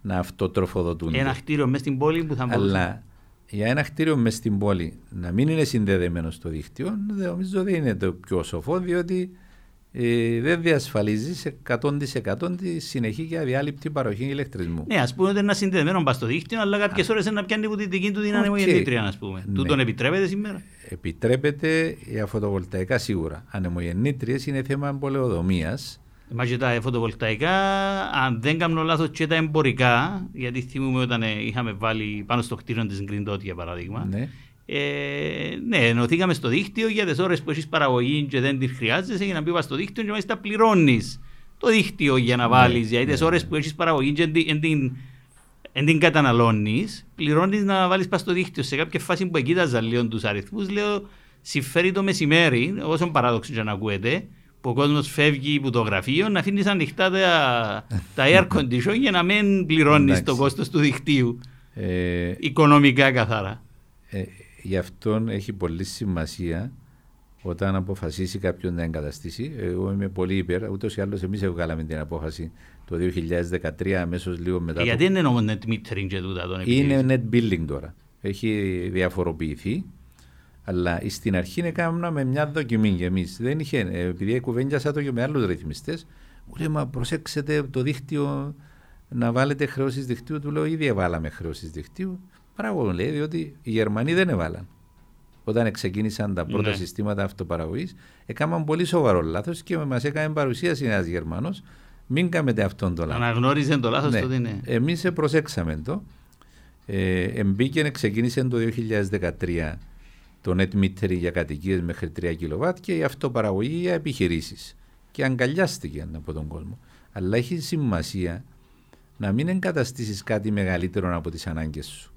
να αυτοτροφοδοτούνται. Ένα κτίριο μέσα στην πόλη που θα μπορούσε. Αλλά για ένα κτίριο μέσα στην πόλη να μην είναι συνδεδεμένο στο δίκτυο, νομίζω δεν είναι το πιο σοφό, διότι ε, δεν διασφαλίζει 100% τη συνεχή και αδιάλειπτη παροχή ηλεκτρισμού. Ναι, ας πούμε ότι είναι συνδεδεμένο πα στο δίκτυο, αλλά κάποιες ώρες να πιάνει από την δική του την ανεμογεννήτρια, ας πούμε. Ναι. Του τον επιτρέπεται σήμερα; Επιτρέπεται για φωτοβολταϊκά σίγουρα. Ανεμογεννήτριες είναι θέμα πολεοδομία. Μα και τα φωτοβολταϊκά, αν δεν κάνω λάθος, και τα εμπορικά, γιατί θυμούμε όταν είχαμε βάλει πάνω στο κτίριο της Green Dot για παράδειγμα. Ναι. Ε, ναι, ενωθήκαμε στο δίκτυο για τις ώρες που έχεις παραγωγή και δεν τη χρειάζεσαι για να μπεις στο δίκτυο και μάλιστα πληρώνεις το δίκτυο για να βάλεις. Ναι, γιατί τις ναι, ώρε ναι. που έχεις παραγωγή και δεν την, την καταναλώνεις, πληρώνεις να βάλεις πας στο δίκτυο. Σε κάποια φάση που εκείταζα λίγο τους αριθμούς, λέω συμφέρει το μεσημέρι, όσο παράδοξο για να ακούετε, που ο κόσμος φεύγει από το γραφείο, να αφήνεις ανοιχτά τα, τα air condition για να μην πληρώνεις το κόστος του δικτύου. Ε, οικονομικά καθαρά. Ε, γι' αυτό έχει πολύ σημασία όταν αποφασίσει κάποιον να εγκαταστήσει. Εγώ είμαι πολύ υπέρ, ούτως ή άλλως εμείς βγάλαμε την απόφαση το 2013, αμέσως λίγο μετά. Γιατί είναι όμω net metering και τούτα τον Είναι net billing τώρα. Έχει διαφοροποιηθεί. Αλλά στην αρχή έκαναμε μια δοκιμή και εμείς. Δεν είχε, επειδή κουβέντιασα το και με άλλους ρυθμιστές, μου λέει Μα προσέξτε το δίκτυο να βάλετε χρεώσεις δικτύου. Του λέω Ήδη βάλαμε χρεώσεις δικτύου. Πράγμα λέει, διότι οι Γερμανοί δεν έβαλαν. Όταν ξεκίνησαν τα πρώτα ναι. συστήματα αυτοπαραγωγής, έκαναν πολύ σοβαρό λάθος και μας έκανε παρουσίαση ένας Γερμανός. Μην κάνετε αυτόν το λάθος. Αναγνώριζε το λάθος ναι. τότε, ναι. Εμείς προσέξαμε το. Ε, εμπίκαινε, ξεκίνησε το 2013 το net metering για κατοικίες μέχρι 3 κιλοβάτ και η αυτοπαραγωγή για επιχειρήσεις. Και αγκαλιάστηκε από τον κόσμο. Αλλά έχει σημασία να μην εγκαταστήσεις κάτι μεγαλύτερο από τις ανάγκες σου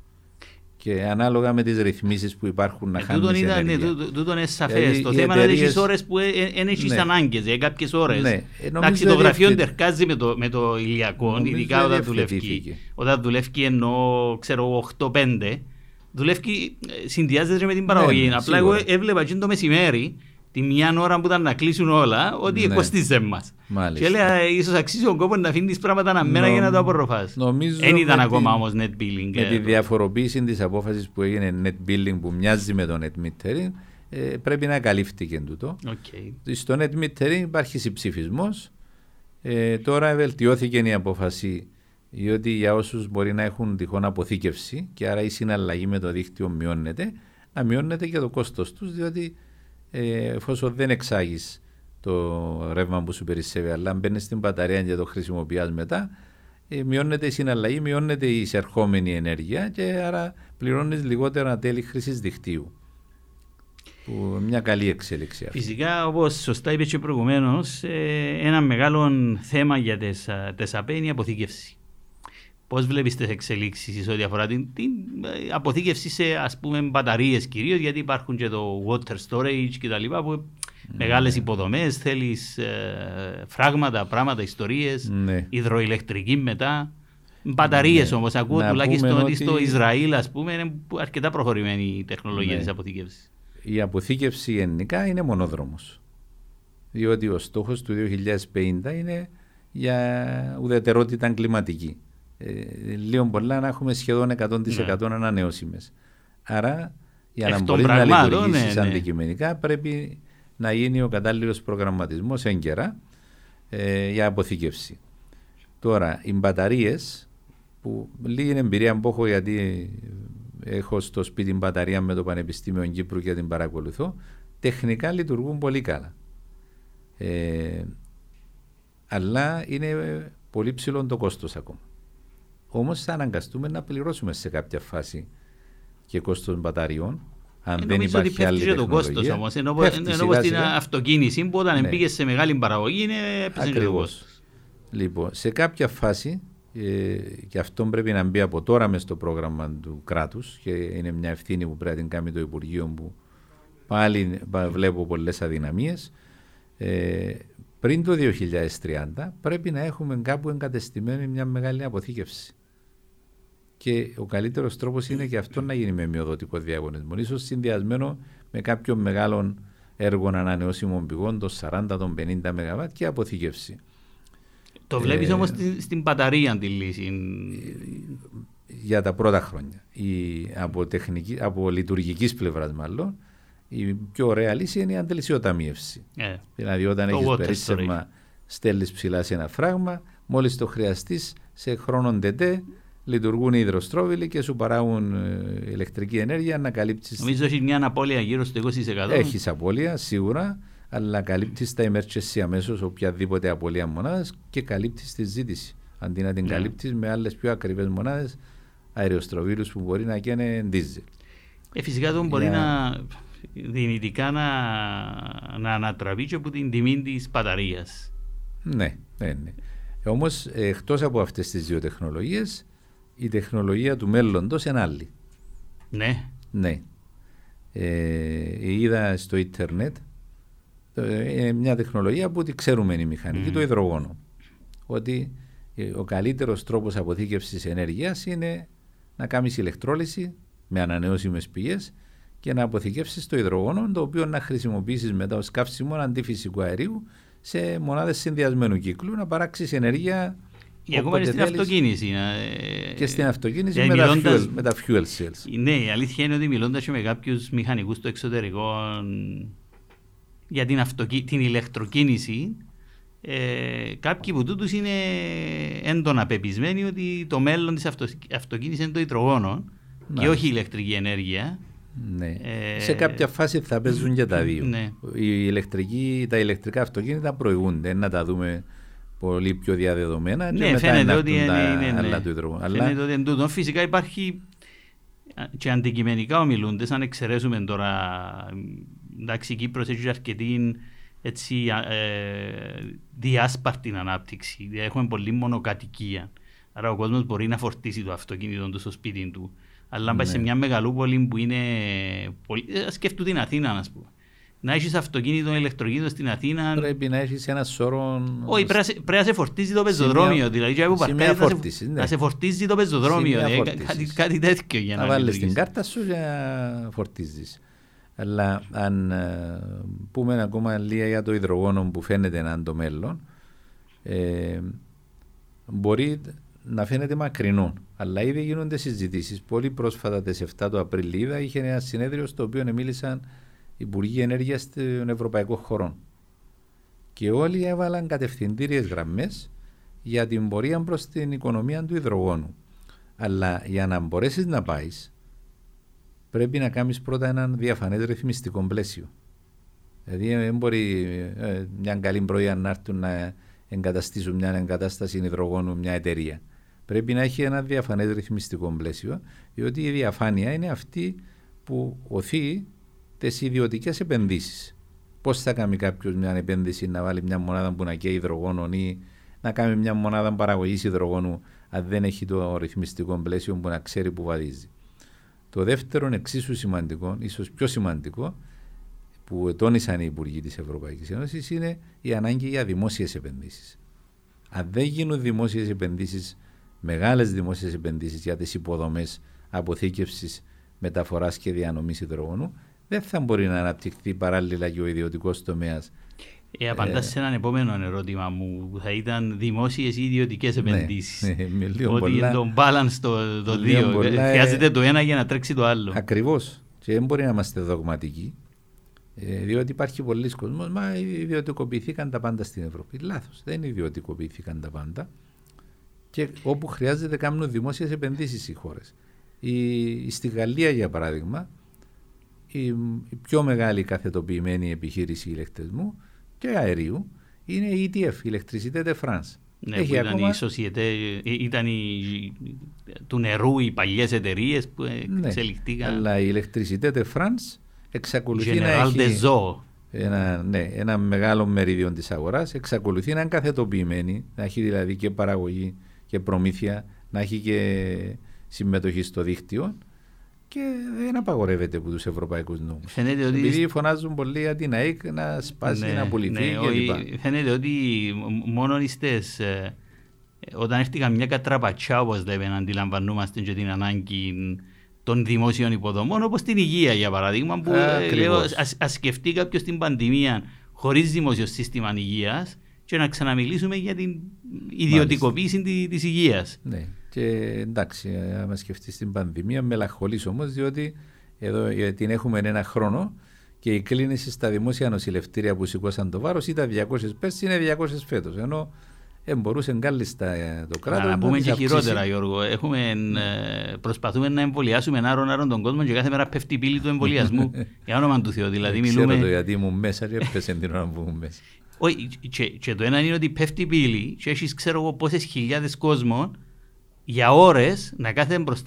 και ανάλογα με τις ρυθμίσεις που υπάρχουν να ε, χάνουν τούτον ήταν, ναι, τούτον είναι σαφές. Ε, το θέμα είναι ότι έχεις ώρες που δεν έχεις ναι. ανάγκες, για κάποιες ώρες. Ναι. Ε, Εντάξει, το γραφείο τερκάζει με το, με το ηλιακό, ειδικά όταν δουλεύει. Όταν δουλεύει ενώ ξέρω 8-5, δουλεύει, συνδυάζεται με την παραγωγή. Ναι, Απλά εγώ έβλεπα το μεσημέρι τη μια ώρα που ήταν να κλείσουν όλα, ότι ναι. κοστίζε μας. Και λέει, ίσως αξίζει ο κόπος να αφήνεις πράγματα να μένα για να το απορροφάς. Δεν ήταν ακόμα όμως net billing. Με τη ε. διαφοροποίηση της απόφασης που έγινε net billing που μοιάζει με το net metering, ε, πρέπει να καλύφθηκε τούτο. Okay. Στο net metering υπάρχει συμψηφισμός. Ε, τώρα βελτιώθηκε η απόφαση διότι για όσους μπορεί να έχουν τυχόν αποθήκευση και άρα η συναλλαγή με το δίκτυο μειώνεται, να μειώνεται και το κόστος τους, διότι ε, εφόσον δεν εξάγεις το ρεύμα που σου περισσεύει, αλλά μπαίνεις στην μπαταρία και το χρησιμοποιεί μετά, ε, μειώνεται η συναλλαγή, μειώνεται η εισερχόμενη ενέργεια και άρα πληρώνεις λιγότερα τέλη χρήσης δικτύου. Που μια καλή εξέλιξη αυτή. Φυσικά, όπως σωστά είπες και προηγουμένως, ε, ένα μεγάλο θέμα για τι ΑΠΕ είναι η αποθήκευση. Πώς βλέπεις τις εξελίξεις ό,τι αφορά την, την ε, αποθήκευση σε ας πούμε μπαταρίες κυρίως, γιατί υπάρχουν και το water storage κτλ. που ναι. μεγάλες υποδομές, θέλεις ε, φράγματα, πράγματα, ιστορίες, ναι. υδροηλεκτρική μετά. Μπαταρίες ναι. όμως, ακούω τουλάχιστον ότι στο Ισραήλ ας πούμε, είναι αρκετά προχωρημένη η τεχνολογία ναι. της αποθήκευσης. Η αποθήκευση γενικά είναι μονόδρομος. Διότι ο στόχος του 2050 είναι για ουδετερότητα κλιματική ε, λίγο πολλά να έχουμε σχεδόν 100% ναι. ανανεώσιμες. Άρα για να μπορείς να λειτουργήσεις ναι, ναι. αντικειμενικά πρέπει να γίνει ο κατάλληλος προγραμματισμός έγκαιρα ε, για αποθήκευση. Τώρα, οι μπαταρίες, που λίγη εμπειρία που έχω γιατί έχω στο σπίτι μπαταρία με το Πανεπιστήμιο Κύπρου και την παρακολουθώ, τεχνικά λειτουργούν πολύ καλά. Ε, αλλά είναι πολύ ψηλό το κόστος ακόμα. Όμως θα αναγκαστούμε να πληρώσουμε σε κάποια φάση και κόστος μπαταριών. Αν ε, δεν υπάρχει άλλη τεχνολογία. το κόστος όμως. Ενώ, ενώ στην αυτοκίνηση που όταν ναι. πήγες σε μεγάλη παραγωγή είναι Ακριβώς. Λοιπόν, σε κάποια φάση, ε, και αυτό πρέπει να μπει από τώρα μες στο πρόγραμμα του κράτους και είναι μια ευθύνη που πρέπει να την κάνει το Υπουργείο που πάλι βλέπω πολλές αδυναμίες. Ε, πριν το 2030 πρέπει να έχουμε κάπου εγκατεστημένη μια μεγάλη αποθήκευση. Και ο καλύτερος τρόπος είναι και αυτό να γίνει με μειοδοτικό διαγωνισμό. σω συνδυασμένο με κάποιο μεγάλο έργο ανανεώσιμων πηγών, των 40 των 50 ΜΒ και αποθήκευση. Το βλέπεις όμως στην μπαταρία τη λύση. Για τα πρώτα χρόνια. Η, από, τεχνική, από λειτουργικής πλευράς μάλλον, η πιο ωραία λύση είναι η αντελεσιοταμίευση. Ε, δηλαδή όταν έχεις περίσσευμα, στέλνεις ψηλά σε ένα φράγμα, μόλις το χρειαστείς σε χρόνο τετέ, λειτουργούν οι υδροστρόβιλοι και σου παράγουν ε, ηλεκτρική ενέργεια να καλύψεις. Νομίζω έχει μια απώλεια γύρω στο 20%. Έχεις απώλεια σίγουρα, αλλά καλύπτεις τα emergency αμέσως οποιαδήποτε απώλεια μονάδας και καλύπτεις τη ζήτηση. Αντί να την yeah. Ναι. καλύπτεις με άλλες πιο ακριβές μονάδες αεροστροβίλους που μπορεί να καίνε δίζελ. Ε, φυσικά το μπορεί να δυνητικά να, να ανατραβεί και από την τιμή της μπαταρίας. Ναι, ναι, ναι. Όμως εκτός από αυτές τις δύο τεχνολογίες, η τεχνολογία του μέλλοντος είναι άλλη. Ναι. Ναι. Ε, είδα στο ίντερνετ ε, μια τεχνολογία που τη ξέρουμε είναι η μηχανική, mm. το υδρογόνο. Ότι ε, ο καλύτερος τρόπος αποθήκευσης ενέργειας είναι να κάνεις ηλεκτρόλυση με ανανεώσιμες πηγές και να αποθηκεύσεις το υδρογόνο, το οποίο να χρησιμοποιήσεις μετά ως καύσιμο αντίφυσικου αερίου σε μονάδες συνδυασμένου κύκλου, να παράξεις ενέργεια. Ή ακόμα και στην αυτοκίνηση. Και στην αυτοκίνηση με, μιλώντας... τα fuel, με τα fuel cells. Ναι, η αλήθεια είναι ότι μιλώντας με κάποιους μηχανικούς στο εξωτερικό για την, αυτοκι... την ηλεκτροκίνηση, ε, κάποιοι από τούτους είναι έντονα πεπισμένοι ότι το μέλλον της αυτο... αυτοκίνησης είναι το υδρογόνο και όχι η ηλεκτρική ενέργεια. Ναι. Ε, σε κάποια φάση θα παίζουν και τα δύο. Ναι. Η ηλεκτρική, τα ηλεκτρικά αυτοκίνητα προηγούνται. Να τα δούμε πολύ πιο διαδεδομένα. Ναι, και φαίνεται ότι είναι, είναι, είναι, άλλα του υδρογόνου. Φαίνεται ότι είναι τούτο. Φυσικά υπάρχει και αντικειμενικά ομιλούνται, αν εξαιρέσουμε τώρα. Εντάξει, η Κύπρος έχει αρκετή έτσι, ε, διάσπαρτη ανάπτυξη. Έχουμε πολύ μονοκατοικία. Άρα ο κόσμος μπορεί να φορτίσει το αυτοκίνητο του στο σπίτι του. Αλλά αν πάει σε ναι. μια μεγαλούπολη που είναι. Πολύ... Ε, σκέφτου την Αθήνα, α πούμε. Να έχεις αυτοκίνητο, ηλεκτροκίνητο στην Αθήνα. Πρέπει να έχεις ένα σώρο. Όχι, πρέπει να σε φορτίζει το πεζοδρόμιο. Δηλαδή, και παρκάρει, φόρτιση, ναι. να σε φορτίζει το πεζοδρόμιο. Ε, κάτι, κάτι τέτοιο για να, να βάλεις την κάρτα σου για να φορτίζεις. Αλλά αν ε, πούμε ακόμα λίγα για το υδρογόνο που φαίνεται να είναι το μέλλον, ε, μπορεί να φαίνεται μακρινό. Αλλά ήδη γίνονται συζητήσεις. Πολύ πρόσφατα, τις 7 του Απριλίου, είχε ένα συνέδριο στο οποίο μίλησαν Υπουργοί Ενέργειας των Ευρωπαϊκών χωρών. Και όλοι έβαλαν κατευθυντήριες γραμμές για την πορεία προς την οικονομία του υδρογόνου. Αλλά για να μπορέσεις να πάεις, πρέπει να κάνεις πρώτα έναν διαφανές ρυθμιστικό πλαίσιο. Δηλαδή, δεν μπορεί ε, μια καλή πρωί να έρθουν να εγκαταστήσουν μια εγκατάσταση υδρογόνου μια εταιρεία. Πρέπει να έχει ένα διαφανές ρυθμιστικό πλαίσιο, διότι η διαφάνεια είναι αυτή που οθεί τις ιδιωτικές επενδύσεις. Πώς θα κάνει κάποιος μια επένδυση να βάλει μια μονάδα που να καίει υδρογόνο ή να κάνει μια μονάδα παραγωγής υδρογόνου, αν δεν έχει το ρυθμιστικό πλαίσιο που να ξέρει που βαδίζει. Το δεύτερο, εξίσου σημαντικό, ίσως πιο σημαντικό, που τόνισαν οι υπουργοί της Ευρωπαϊκής Ένωσης, είναι η ανάγκη για δημόσιες επενδύσεις. Αν δεν γίνουν δημόσιες επενδύσεις, μεγάλες δημόσιες επενδύσεις για τις υποδομές αποθήκευσης, μεταφοράς και διανομής υδρογόνου, δεν θα μπορεί να αναπτυχθεί παράλληλα και ο ιδιωτικός τομέας. Ε, απαντάς ε, σε έναν επόμενο ερώτημα μου που θα ήταν δημόσιες ή ιδιωτικές επενδύσεις; Ναι, ναι, Ότι πολλά, το balance το, το δύο. Πολλά, Χρειάζεται το ένα για να τρέξει το άλλο. Ακριβώς. Και δεν μπορεί να είμαστε δογματικοί. Ε, διότι υπάρχει πολλοί κόσμος. Μα ιδιωτικοποιηθήκαν τα πάντα στην Ευρώπη. Λάθος. Δεν ιδιωτικοποιηθήκαν τα πάντα. Και όπου χρειάζεται κάνουν δημόσιες επενδύσεις οι χώρες. Η, στη Γαλλία, για παράδειγμα, η, η πιο μεγάλη καθετοποιημένη επιχείρηση ηλεκτρισμού και αερίου είναι η ETF, η Electricité de France. Ναι, Έχει ήταν, ακόμα... η Société, ήταν η, του νερού οι παλιές εταιρείες που ναι, εξελιχθήκαν. αλλά η Electricité de France εξακολουθεί General να έχει ένα, ναι, ένα μεγάλο μερίδιο της αγοράς, εξακολουθεί να είναι καθετοποιημένη, να έχει δηλαδή και παραγωγή και προμήθεια, να έχει και συμμετοχή στο δίκτυο και δεν απαγορεύεται από τους ευρωπαϊκούς νόμους. Ότι... Επειδή φωνάζουν πολύ για την ΑΕΚ να σπάσει, ναι, να πουληθεί ναι, κλπ. Φαίνεται ότι μόνο είστε. Όταν έρθει καμιά κατραπατσιά, όπως λέμε, να αντιλαμβανόμαστε και την ανάγκη των δημόσιων υποδομών, όπως την υγεία για παράδειγμα, που α, λέω, ας, ας σκεφτεί κάποιος την πανδημία χωρίς δημόσιο σύστημα υγείας και να ξαναμιλήσουμε για την ιδιωτικοποίηση τη της υγείας. Ναι. Και εντάξει, άμα σκεφτείς την πανδημία, μελαγχολεί όμως, διότι εδώ ε, την έχουμε ένα χρόνο και η κλίνηση στα δημόσια νοσηλευτήρια που σηκώσαν το βάρος ήταν 200 πέρσι, είναι 200 φέτος. Ενώ ε, μπορούσε κάλλιστα ε, το κράτος. Να, να πούμε και χειρότερα, Γιώργο. Έχουμε, ε, προσπαθούμε να εμβολιάσουμε άρον άρον τον κόσμο και κάθε μέρα πέφτει η πύλη του εμβολιασμού. για όνομα του Θεού. Δηλαδή, μιλούμε... Ξέρω το γιατί ήμουν μέσα και έπεσε την ώρα που ήμουν μέσα. Όχι, και, και, το ένα είναι ότι πέφτει η πύλη και έχεις ξέρω εγώ πόσες χιλιάδες κόσμο για ώρες να,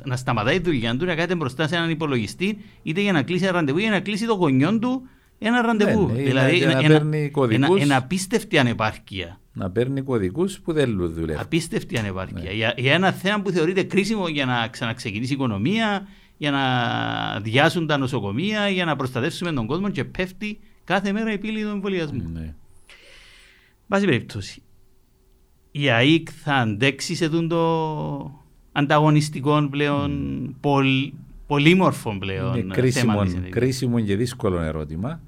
να σταματάει τη δουλειά του, να κάθεται μπροστά σε έναν υπολογιστή, είτε για να κλείσει ένα ραντεβού, είτε για να κλείσει το γονιό του ένα ραντεβού. Ναι, ναι, δηλαδή, να, ένα, παίρνει κωδικούς, ένα, ένα απίστευτη ανεπάρκεια. Να παίρνει κωδικούς που δεν δουλεύουν. Απίστευτη ανεπάρκεια. Ναι. Για, για ένα θέμα που θεωρείται κρίσιμο για να ξαναξεκινήσει η οικονομία, για να διάσουν τα νοσοκομεία, για να προστατεύσουμε τον κόσμο και πέφτει κάθε μέρα η πύλη του εμβολιασμού. Ναι. Βάση περιπτώσει, η ΑΕΚ θα αντέξει σε το ανταγωνιστικό πλέον, mm. πολ, πολύμορφο πλέον Είναι κρίσιμο, κρίσιμο και δύσκολο ερώτημα.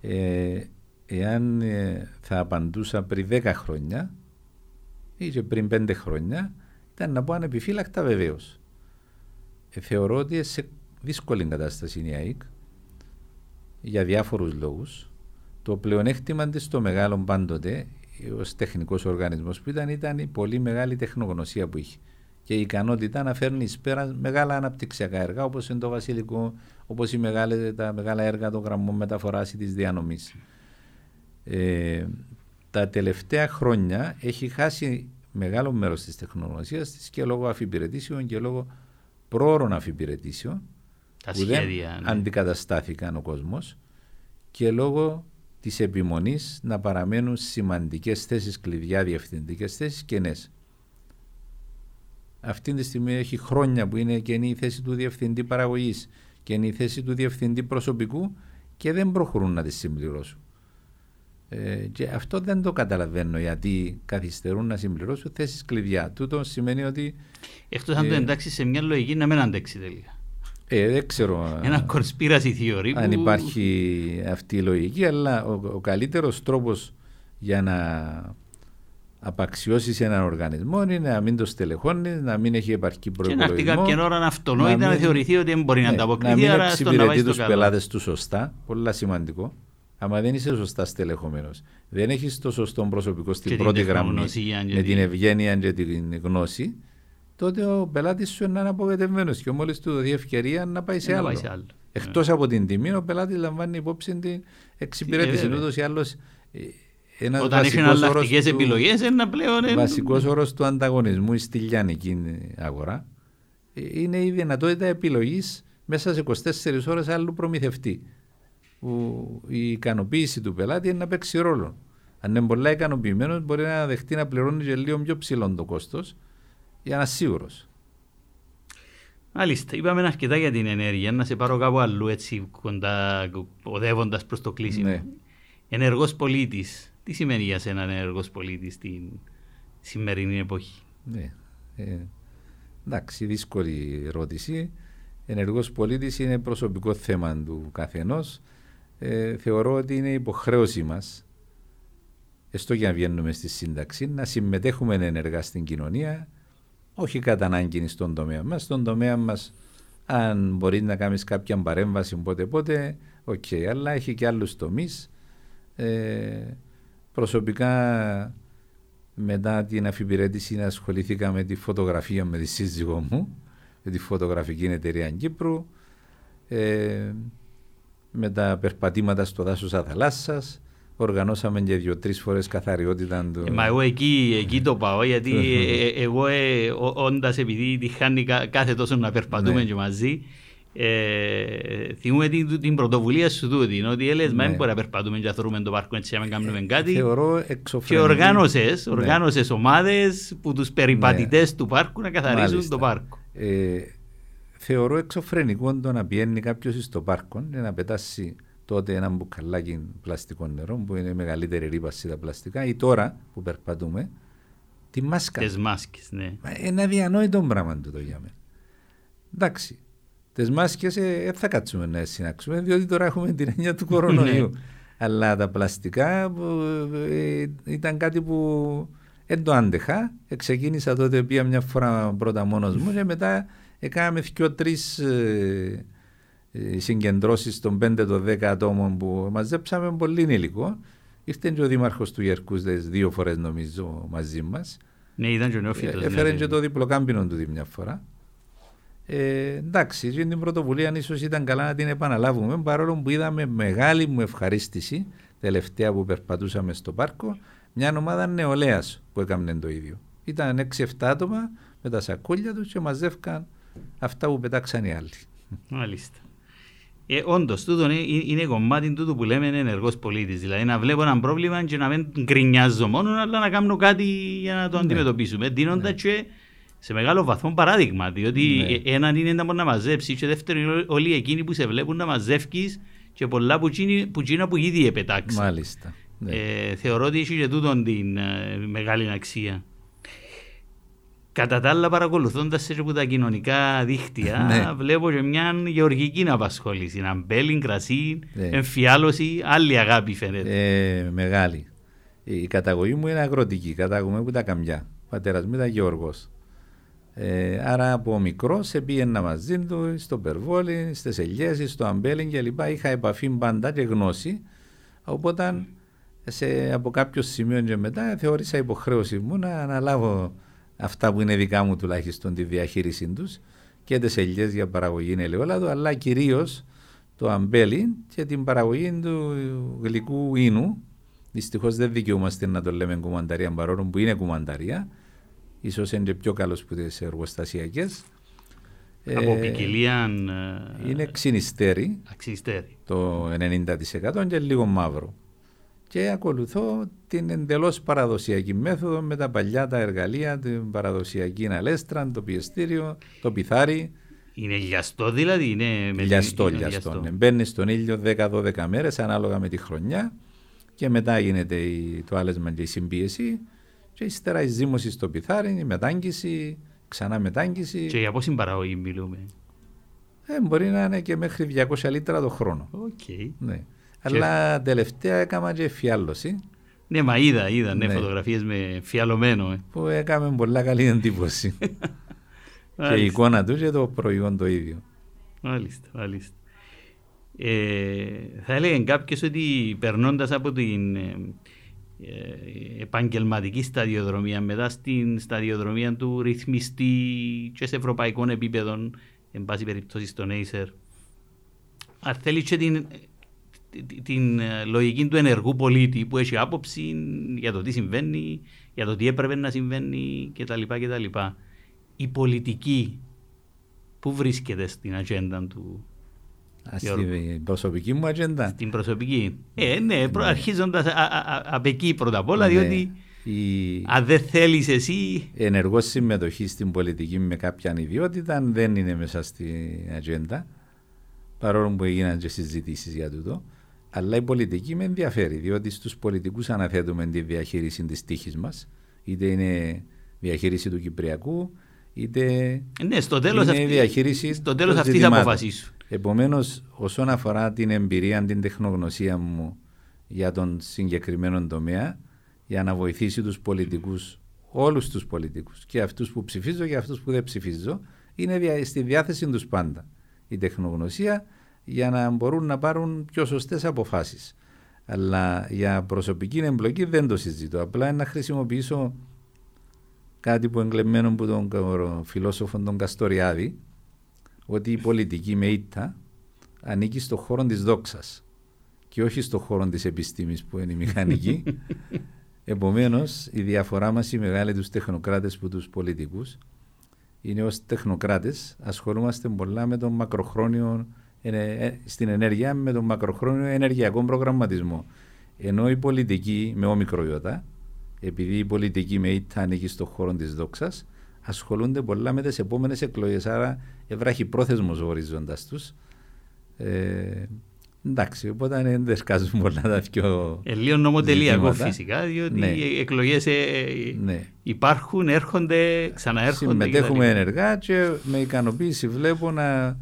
Ε, εάν ε, θα απαντούσα πριν 10 χρόνια ή και πριν 5 χρόνια, ήταν να πω ανεπιφύλακτα βεβαίως. Ε, θεωρώ ότι σε δύσκολη κατάσταση είναι η ΑΕΚ για διάφορους λόγους. Το πλεονέκτημα της στο μεγάλο πάντοτε ως τεχνικός οργανισμός που ήταν, ήταν η πολύ μεγάλη τεχνογνωσία που είχε και η ικανότητα να φέρνει εις πέρα μεγάλα αναπτυξιακά έργα όπως είναι το Βασιλικό, όπως τα μεγάλα έργα των γραμμών μεταφοράς ή της διανομής. Ε, τα τελευταία χρόνια έχει χάσει μεγάλο μέρος της τεχνογνωσίας της και λόγω αφιπηρετήσεων και λόγω πρόωρων αφιπηρετήσεων που δεν ναι. αντικαταστάθηκαν ο κόσμος και λόγω της επιμονής να παραμένουν σημαντικές θέσεις κλειδιά, διευθυντικές θέσεις κενέ. Αυτή τη στιγμή έχει χρόνια που είναι καινή η θέση του διευθυντή παραγωγής και είναι η θέση του διευθυντή προσωπικού και δεν προχωρούν να τη συμπληρώσουν. Ε, και αυτό δεν το καταλαβαίνω γιατί καθυστερούν να συμπληρώσουν θέσεις κλειδιά. Τούτο σημαίνει ότι. Εκτός αν το ε, εντάξει σε μια λογική να μην αντέξει τελικά. Ε, δεν ξέρω Ένα conspiracy theory αν υπάρχει αυτή η λογική, αλλά ο, ο καλύτερος τρόπος για να απαξιώσεις έναν οργανισμό είναι να μην το στελεχώνεις, να μην έχει επαρκή προϋπολογισμό. Και να έρθει κάποια ώρα να αυτονόητα να, να θεωρηθεί ότι δεν μπορεί ναι, να ανταποκριθεί. Να μην εξυπηρετεί τους πελάτες του σωστά, πολύ σημαντικό. Άμα δεν είσαι σωστά στελεχωμένος, δεν έχεις το σωστό προσωπικό στην πρώτη γραμμή με την ευγένεια και την γνώση, τότε ο πελάτης σου είναι απογοητευμένο και μόλις του δοθεί ευκαιρία να πάει σε άλλο. άλλο. Εκτός ναι. από την τιμή, ο πελάτης λαμβάνει υπόψη την εξυπηρέτηση. Ε, Ούτως ή άλλως. Ένας Όταν έχει εναλλακτικές επιλογές, ένα πλέον. Ο βασικός όρος του ανταγωνισμού στη λιανική αγορά ε, είναι η δυνατότητα επιλογής μέσα σε 24 ώρες άλλου προμηθευτή. Που η ικανοποίηση του πελάτη είναι να παίξει ρόλο. Αν είναι πολλά ικανοποιημένος, μπορεί να δεχτεί να πληρώνει και λίγο πιο ψηλό το κόστος για να σίγουρος. Μάλιστα, είπαμε αρκετά για την ενέργεια. Να σε πάρω κάπου αλλού έτσι κοντά, οδεύοντας προς το κλείσιμο. Ναι. Ενεργός πολίτης. Τι σημαίνει για σένα ενεργός πολίτης στην σημερινή εποχή; Ναι. Ε, εντάξει, δύσκολη ερώτηση. Ενεργός πολίτης είναι προσωπικό θέμα του καθενός. Ε, θεωρώ ότι είναι υποχρέωση μας, έστω και να βγαίνουμε στη σύνταξη, να συμμετέχουμε ενεργά στην κοινωνία, όχι κατά ανάγκη στον τομέα μας. Στον τομέα μας, αν μπορείς να κάνεις κάποια παρέμβαση πότε πότε, ok, okay, αλλά έχει και άλλους τομείς. Ε, προσωπικά, μετά την αφυπηρέτηση, ασχολήθηκα με τη φωτογραφία με τη σύζυγό μου, με τη φωτογραφική εταιρεία Κύπρου, ε, με τα περπατήματα στο δάσος Αθαλάσσας, Οργανώσαμε και δύο-τρεις φορές καθαριότητα του. Ε, μα εγώ εκεί, εκεί το πάω, γιατί ε, ε, εγώ ε, όντας επειδή τη χάνει κάθε τόσο να περπατούμε ναι. και μαζί, ε, θυμούμε την, την πρωτοβουλία σου τούτη, ότι έλεγες, ναι. μα δεν μπορεί να περπατούμε και να θεωρούμε το πάρκο έτσι να μην κάνουμε κάτι. Θεωρώ Και οργάνωσες, ναι. οργάνωσες ομάδες που τους περιπατητές ναι. του πάρκου να καθαρίζουν Μάλιστα. το πάρκο. Ε, θεωρώ εξωφρενικό το να πιένει κάποιος στο πάρκο και να πετάσει τότε ένα μπουκαλάκι πλαστικό νερό που είναι μεγαλύτερη ρήπαση τα πλαστικά ή τώρα που περπατούμε τη μάσκα. Τις μάσκες, ναι. Ένα διανόητο πράγμα το για μένα. Εντάξει, τι μάσκες δεν θα κάτσουμε να συνάξουμε διότι τώρα έχουμε την έννοια του κορονοϊού. Αλλά τα πλαστικά ε, ήταν κάτι που δεν το άντεχα. Ξεκίνησα τότε πια μια φορά πρώτα μόνος μου και μετά έκαναμε δύο-τρεις ε, ε, συγκεντρώσεις των 5-10 ατόμων που μαζέψαμε πολύ υλικό. Ήρθε και ο Δήμαρχος του Γερκούδες δύο φορές νομίζω μαζί μας. Ναι, ήταν και ο νεόφυτο. Έφερε και το διπλοκάμπινο του μια φορά. Ε, εντάξει, την πρωτοβουλία ίσως ήταν καλά να την επαναλάβουμε παρόλο που είδαμε μεγάλη μου ευχαρίστηση τελευταία που περπατούσαμε στο πάρκο μια ομάδα νεολαίας που έκανε το ίδιο. Ήταν 6-7 άτομα με τα σακούλια τους και μαζεύκαν αυτά που πετάξαν οι άλλοι. Μάλιστα. Ε, Όντως, τούτο είναι, είναι κομμάτι του που λέμε ενεργός πολίτης. Δηλαδή να βλέπω ένα πρόβλημα και να μην γκρινιάζω μόνο, αλλά να κάνω κάτι για να το ναι. αντιμετωπίσουμε. Δίνοντας ναι. και σε μεγάλο βαθμό παράδειγμα. Διότι ναι. έναν είναι να μπορεί να μαζέψει, και δεύτερον, όλοι εκείνοι που σε βλέπουν να μαζεύει και πολλά που τσίνα που ήδη επετάξεις. Μάλιστα. Ναι. Ε, θεωρώ ότι έχει και τούτον την ε, μεγάλη αξία. Κατά τα άλλα, παρακολουθώντας σε από τα κοινωνικά δίκτυα, ναι. βλέπω και μια γεωργική απασχόληση. Αμπέλιν, κρασί, ναι. εμφιάλωση, άλλη αγάπη φαίνεται. Ε, μεγάλη. Η καταγωγή μου είναι αγροτική. Κατάγομαι από τα καμιά. Ο πατέρας μου ήταν γεωργός. Ε, άρα από μικρός σε πήγαινα μαζί του στο Περβόλι, στις Ελιέ, στο Αμπέλιν κλπ. Είχα επαφή πάντα και γνώση. Οπότε σε, από κάποιο σημείο και μετά θεώρησα υποχρέωση μου να αναλάβω αυτά που είναι δικά μου τουλάχιστον τη διαχείρισή τους και τις ελιές για παραγωγή ελαιόλαδου, αλλά κυρίως το αμπέλι και την παραγωγή του γλυκού ίνου. Δυστυχώς δεν δικαιούμαστε να το λέμε κουμανταρία παρόλο που είναι κουμανταρία. Ίσως είναι πιο καλός που τις εργοστασιακές. Από ε, ποικιλία. Ε, είναι ξυνιστέρι. Το 90% και λίγο μαύρο και ακολουθώ την εντελώς παραδοσιακή μέθοδο με τα παλιά τα εργαλεία, την παραδοσιακή αλέστρα, το πιεστήριο, το πιθάρι. Είναι λιαστό δηλαδή, είναι με λιαστό, είναι λιαστό. λιαστό. Ναι. Μπαίνει στον ήλιο 10-12 μέρες ανάλογα με τη χρονιά και μετά γίνεται το άλεσμα και η συμπίεση και ύστερα η ζύμωση στο πιθάρι, η μετάγγιση, ξανά μετάγγιση. Και για πόση παραγωγή μιλούμε. Ε, μπορεί να είναι και μέχρι 200 λίτρα το χρόνο. Okay. Ναι. Αλλά τελευταία έκανα και φιάλωση. Ναι, μα είδα, είδα ναι, ναι. φωτογραφίες με φιαλωμένο. Ε. Που έκαμε πολλά καλή εντύπωση. και η εικόνα τους και το προϊόν το ίδιο. Μάλιστα, μάλιστα. Ε, θα έλεγε κάποιος ότι περνώντας από την ε, ε, επαγγελματική σταδιοδρομία μετά στην σταδιοδρομία του ρυθμιστή και σε ευρωπαϊκό επίπεδο, εν πάση περιπτώσει στον Acer, αν θέλεις και την την ε, λογική του ενεργού πολίτη που έχει άποψη για το τι συμβαίνει, για το τι έπρεπε να συμβαίνει κτλ. κτλ. Η πολιτική που βρίσκεται στην ατζέντα του στην προσωπική μου ατζέντα; Στην προσωπική. Ε, ναι, ναι. αρχίζοντας από εκεί πρώτα απ' όλα, ναι. διότι η... αν δεν θέλεις εσύ. Ενεργό συμμετοχή στην πολιτική με κάποια ιδιότητα δεν είναι μέσα στην ατζέντα. Παρόλο που έγιναν και συζητήσεις για τούτο. Αλλά η πολιτική με ενδιαφέρει, διότι στους πολιτικούς αναθέτουμε τη διαχείριση της τύχης μας, είτε είναι διαχείριση του Κυπριακού, είτε ναι, στο τέλος είναι αυτή, διαχείριση στο τέλος αυτή θα αποφασίσουν. Επομένως, όσον αφορά την εμπειρία, την τεχνογνωσία μου για τον συγκεκριμένο τομέα, για να βοηθήσει τους πολιτικούς, όλους τους πολιτικούς, και αυτούς που ψηφίζω και αυτούς που δεν ψηφίζω, είναι στη διάθεση τους πάντα. Η τεχνογνωσία για να μπορούν να πάρουν πιο σωστές αποφάσεις. Αλλά για προσωπική εμπλοκή δεν το συζητώ. Απλά να χρησιμοποιήσω κάτι που εγκλεμμένο από τον φιλόσοφο τον Καστοριάδη, ότι η πολιτική με ήττα ανήκει στον χώρο της δόξας και όχι στον χώρο της επιστήμης που είναι η μηχανική. Επομένως, η διαφορά μας η μεγάλη τους τεχνοκράτες που τους πολιτικούς είναι ως τεχνοκράτες ασχολούμαστε πολλά με τον μακροχρόνιο ε, στην ενέργεια με τον μακροχρόνιο ενεργειακό προγραμματισμό. Ενώ η πολιτική με όμικρο επειδή η πολιτική με ήττα ανήκει στον χώρο της δόξας, ασχολούνται πολλά με τις επόμενες εκλογές. Άρα, ευράχει πρόθεσμος ορίζοντας τους. Ε, εντάξει, οπότε δεν δεσκάζουν πολλά τα πιο. Ε, λίγο νομοτελειακό φυσικά, διότι ναι. οι εκλογές ε, ναι. υπάρχουν, έρχονται, ξαναέρχονται. Συμμετέχουμε ενεργά και με ικανοποίηση βλέπω να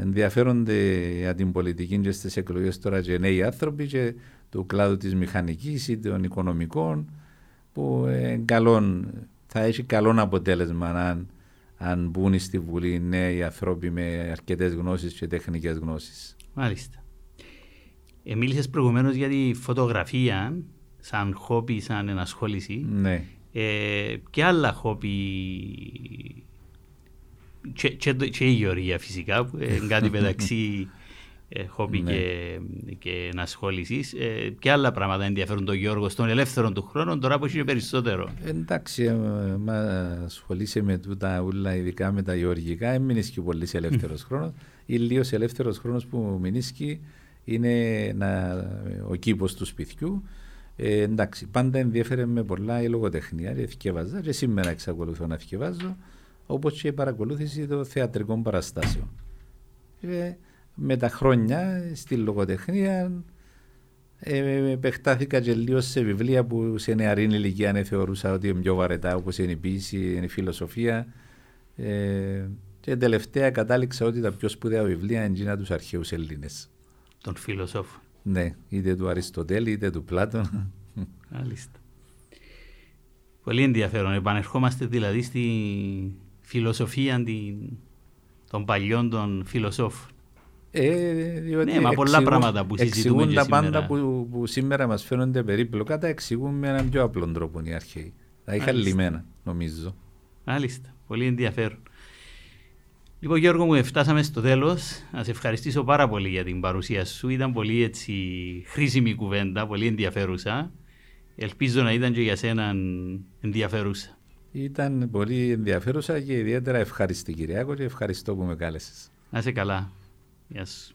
ενδιαφέρονται για την πολιτική και στις εκλογές τώρα και νέοι άνθρωποι και του κλάδου της μηχανικής ή των οικονομικών που ε, θα έχει καλό αποτέλεσμα αν, αν μπουν στη Βουλή νέοι άνθρωποι με αρκετές γνώσεις και τεχνικές γνώσεις. Μάλιστα. Ε, μίλησες προηγουμένως για τη φωτογραφία σαν χόπι, σαν ενασχόληση. Ναι. Ε, και άλλα χόπι και, και, και η γεωργία φυσικά που είναι κάτι μεταξύ ε, χόπι ναι. και, και ενασχόληση. Ε, και άλλα πράγματα ενδιαφέρουν τον Γιώργο στον ελεύθερο του χρόνο, τώρα που είναι περισσότερο. Εντάξει, ε, μα ασχολείσαι με τούτα ούλα, ειδικά με τα γεωργικά, δεν μείνει και πολύ ελεύθερο χρόνο. Ή λίγο ελεύθερο χρόνο που μείνει είναι να, ο κήπο του σπιτιού. Ε, εντάξει, πάντα ενδιαφέρε με πολλά η λογοτεχνία, διασκεύαζα και σήμερα εξακολουθώ να διασκευάζω, όπως και η παρακολούθηση των θεατρικών παραστάσεων. Ε, με τα χρόνια στη λογοτεχνία ε, επεκτάθηκα και λίγο σε βιβλία που σε νεαρή ηλικία ναι, θεωρούσα ότι είναι πιο βαρετά όπως είναι η ποιήση, είναι η φιλοσοφία ε, και τελευταία κατάληξα ότι τα πιο σπουδαία βιβλία είναι εκείνα τους αρχαίους Έλληνες. Τον φιλοσόφο. Ναι, είτε του Αριστοτέλη είτε του Πλάτων. Μάλιστα. Πολύ ενδιαφέρον. Επανερχόμαστε δηλαδή στη φιλοσοφία των παλιών των φιλοσόφων. Ε, ναι, μα πολλά πράγματα που συζητούμε Εξηγούν τα πάντα που, που σήμερα μας φαίνονται περίπλοκα, τα εξηγούν με έναν πιο απλό τρόπο οι αρχαίοι. Τα είχαν λιμένα, νομίζω. Μάλιστα. Πολύ ενδιαφέρον. Λοιπόν, Γιώργο μου, φτάσαμε στο τέλος. Να σε ευχαριστήσω πάρα πολύ για την παρουσία σου. Ήταν πολύ έτσι, χρήσιμη κουβέντα, πολύ ενδιαφέρουσα. Ελπίζω να ήταν και για σένα ενδιαφέρουσα. Ήταν πολύ ενδιαφέρουσα και ιδιαίτερα ευχαριστή, Κυριάκο, και ευχαριστώ που με κάλεσες. Να είσαι καλά. Yes.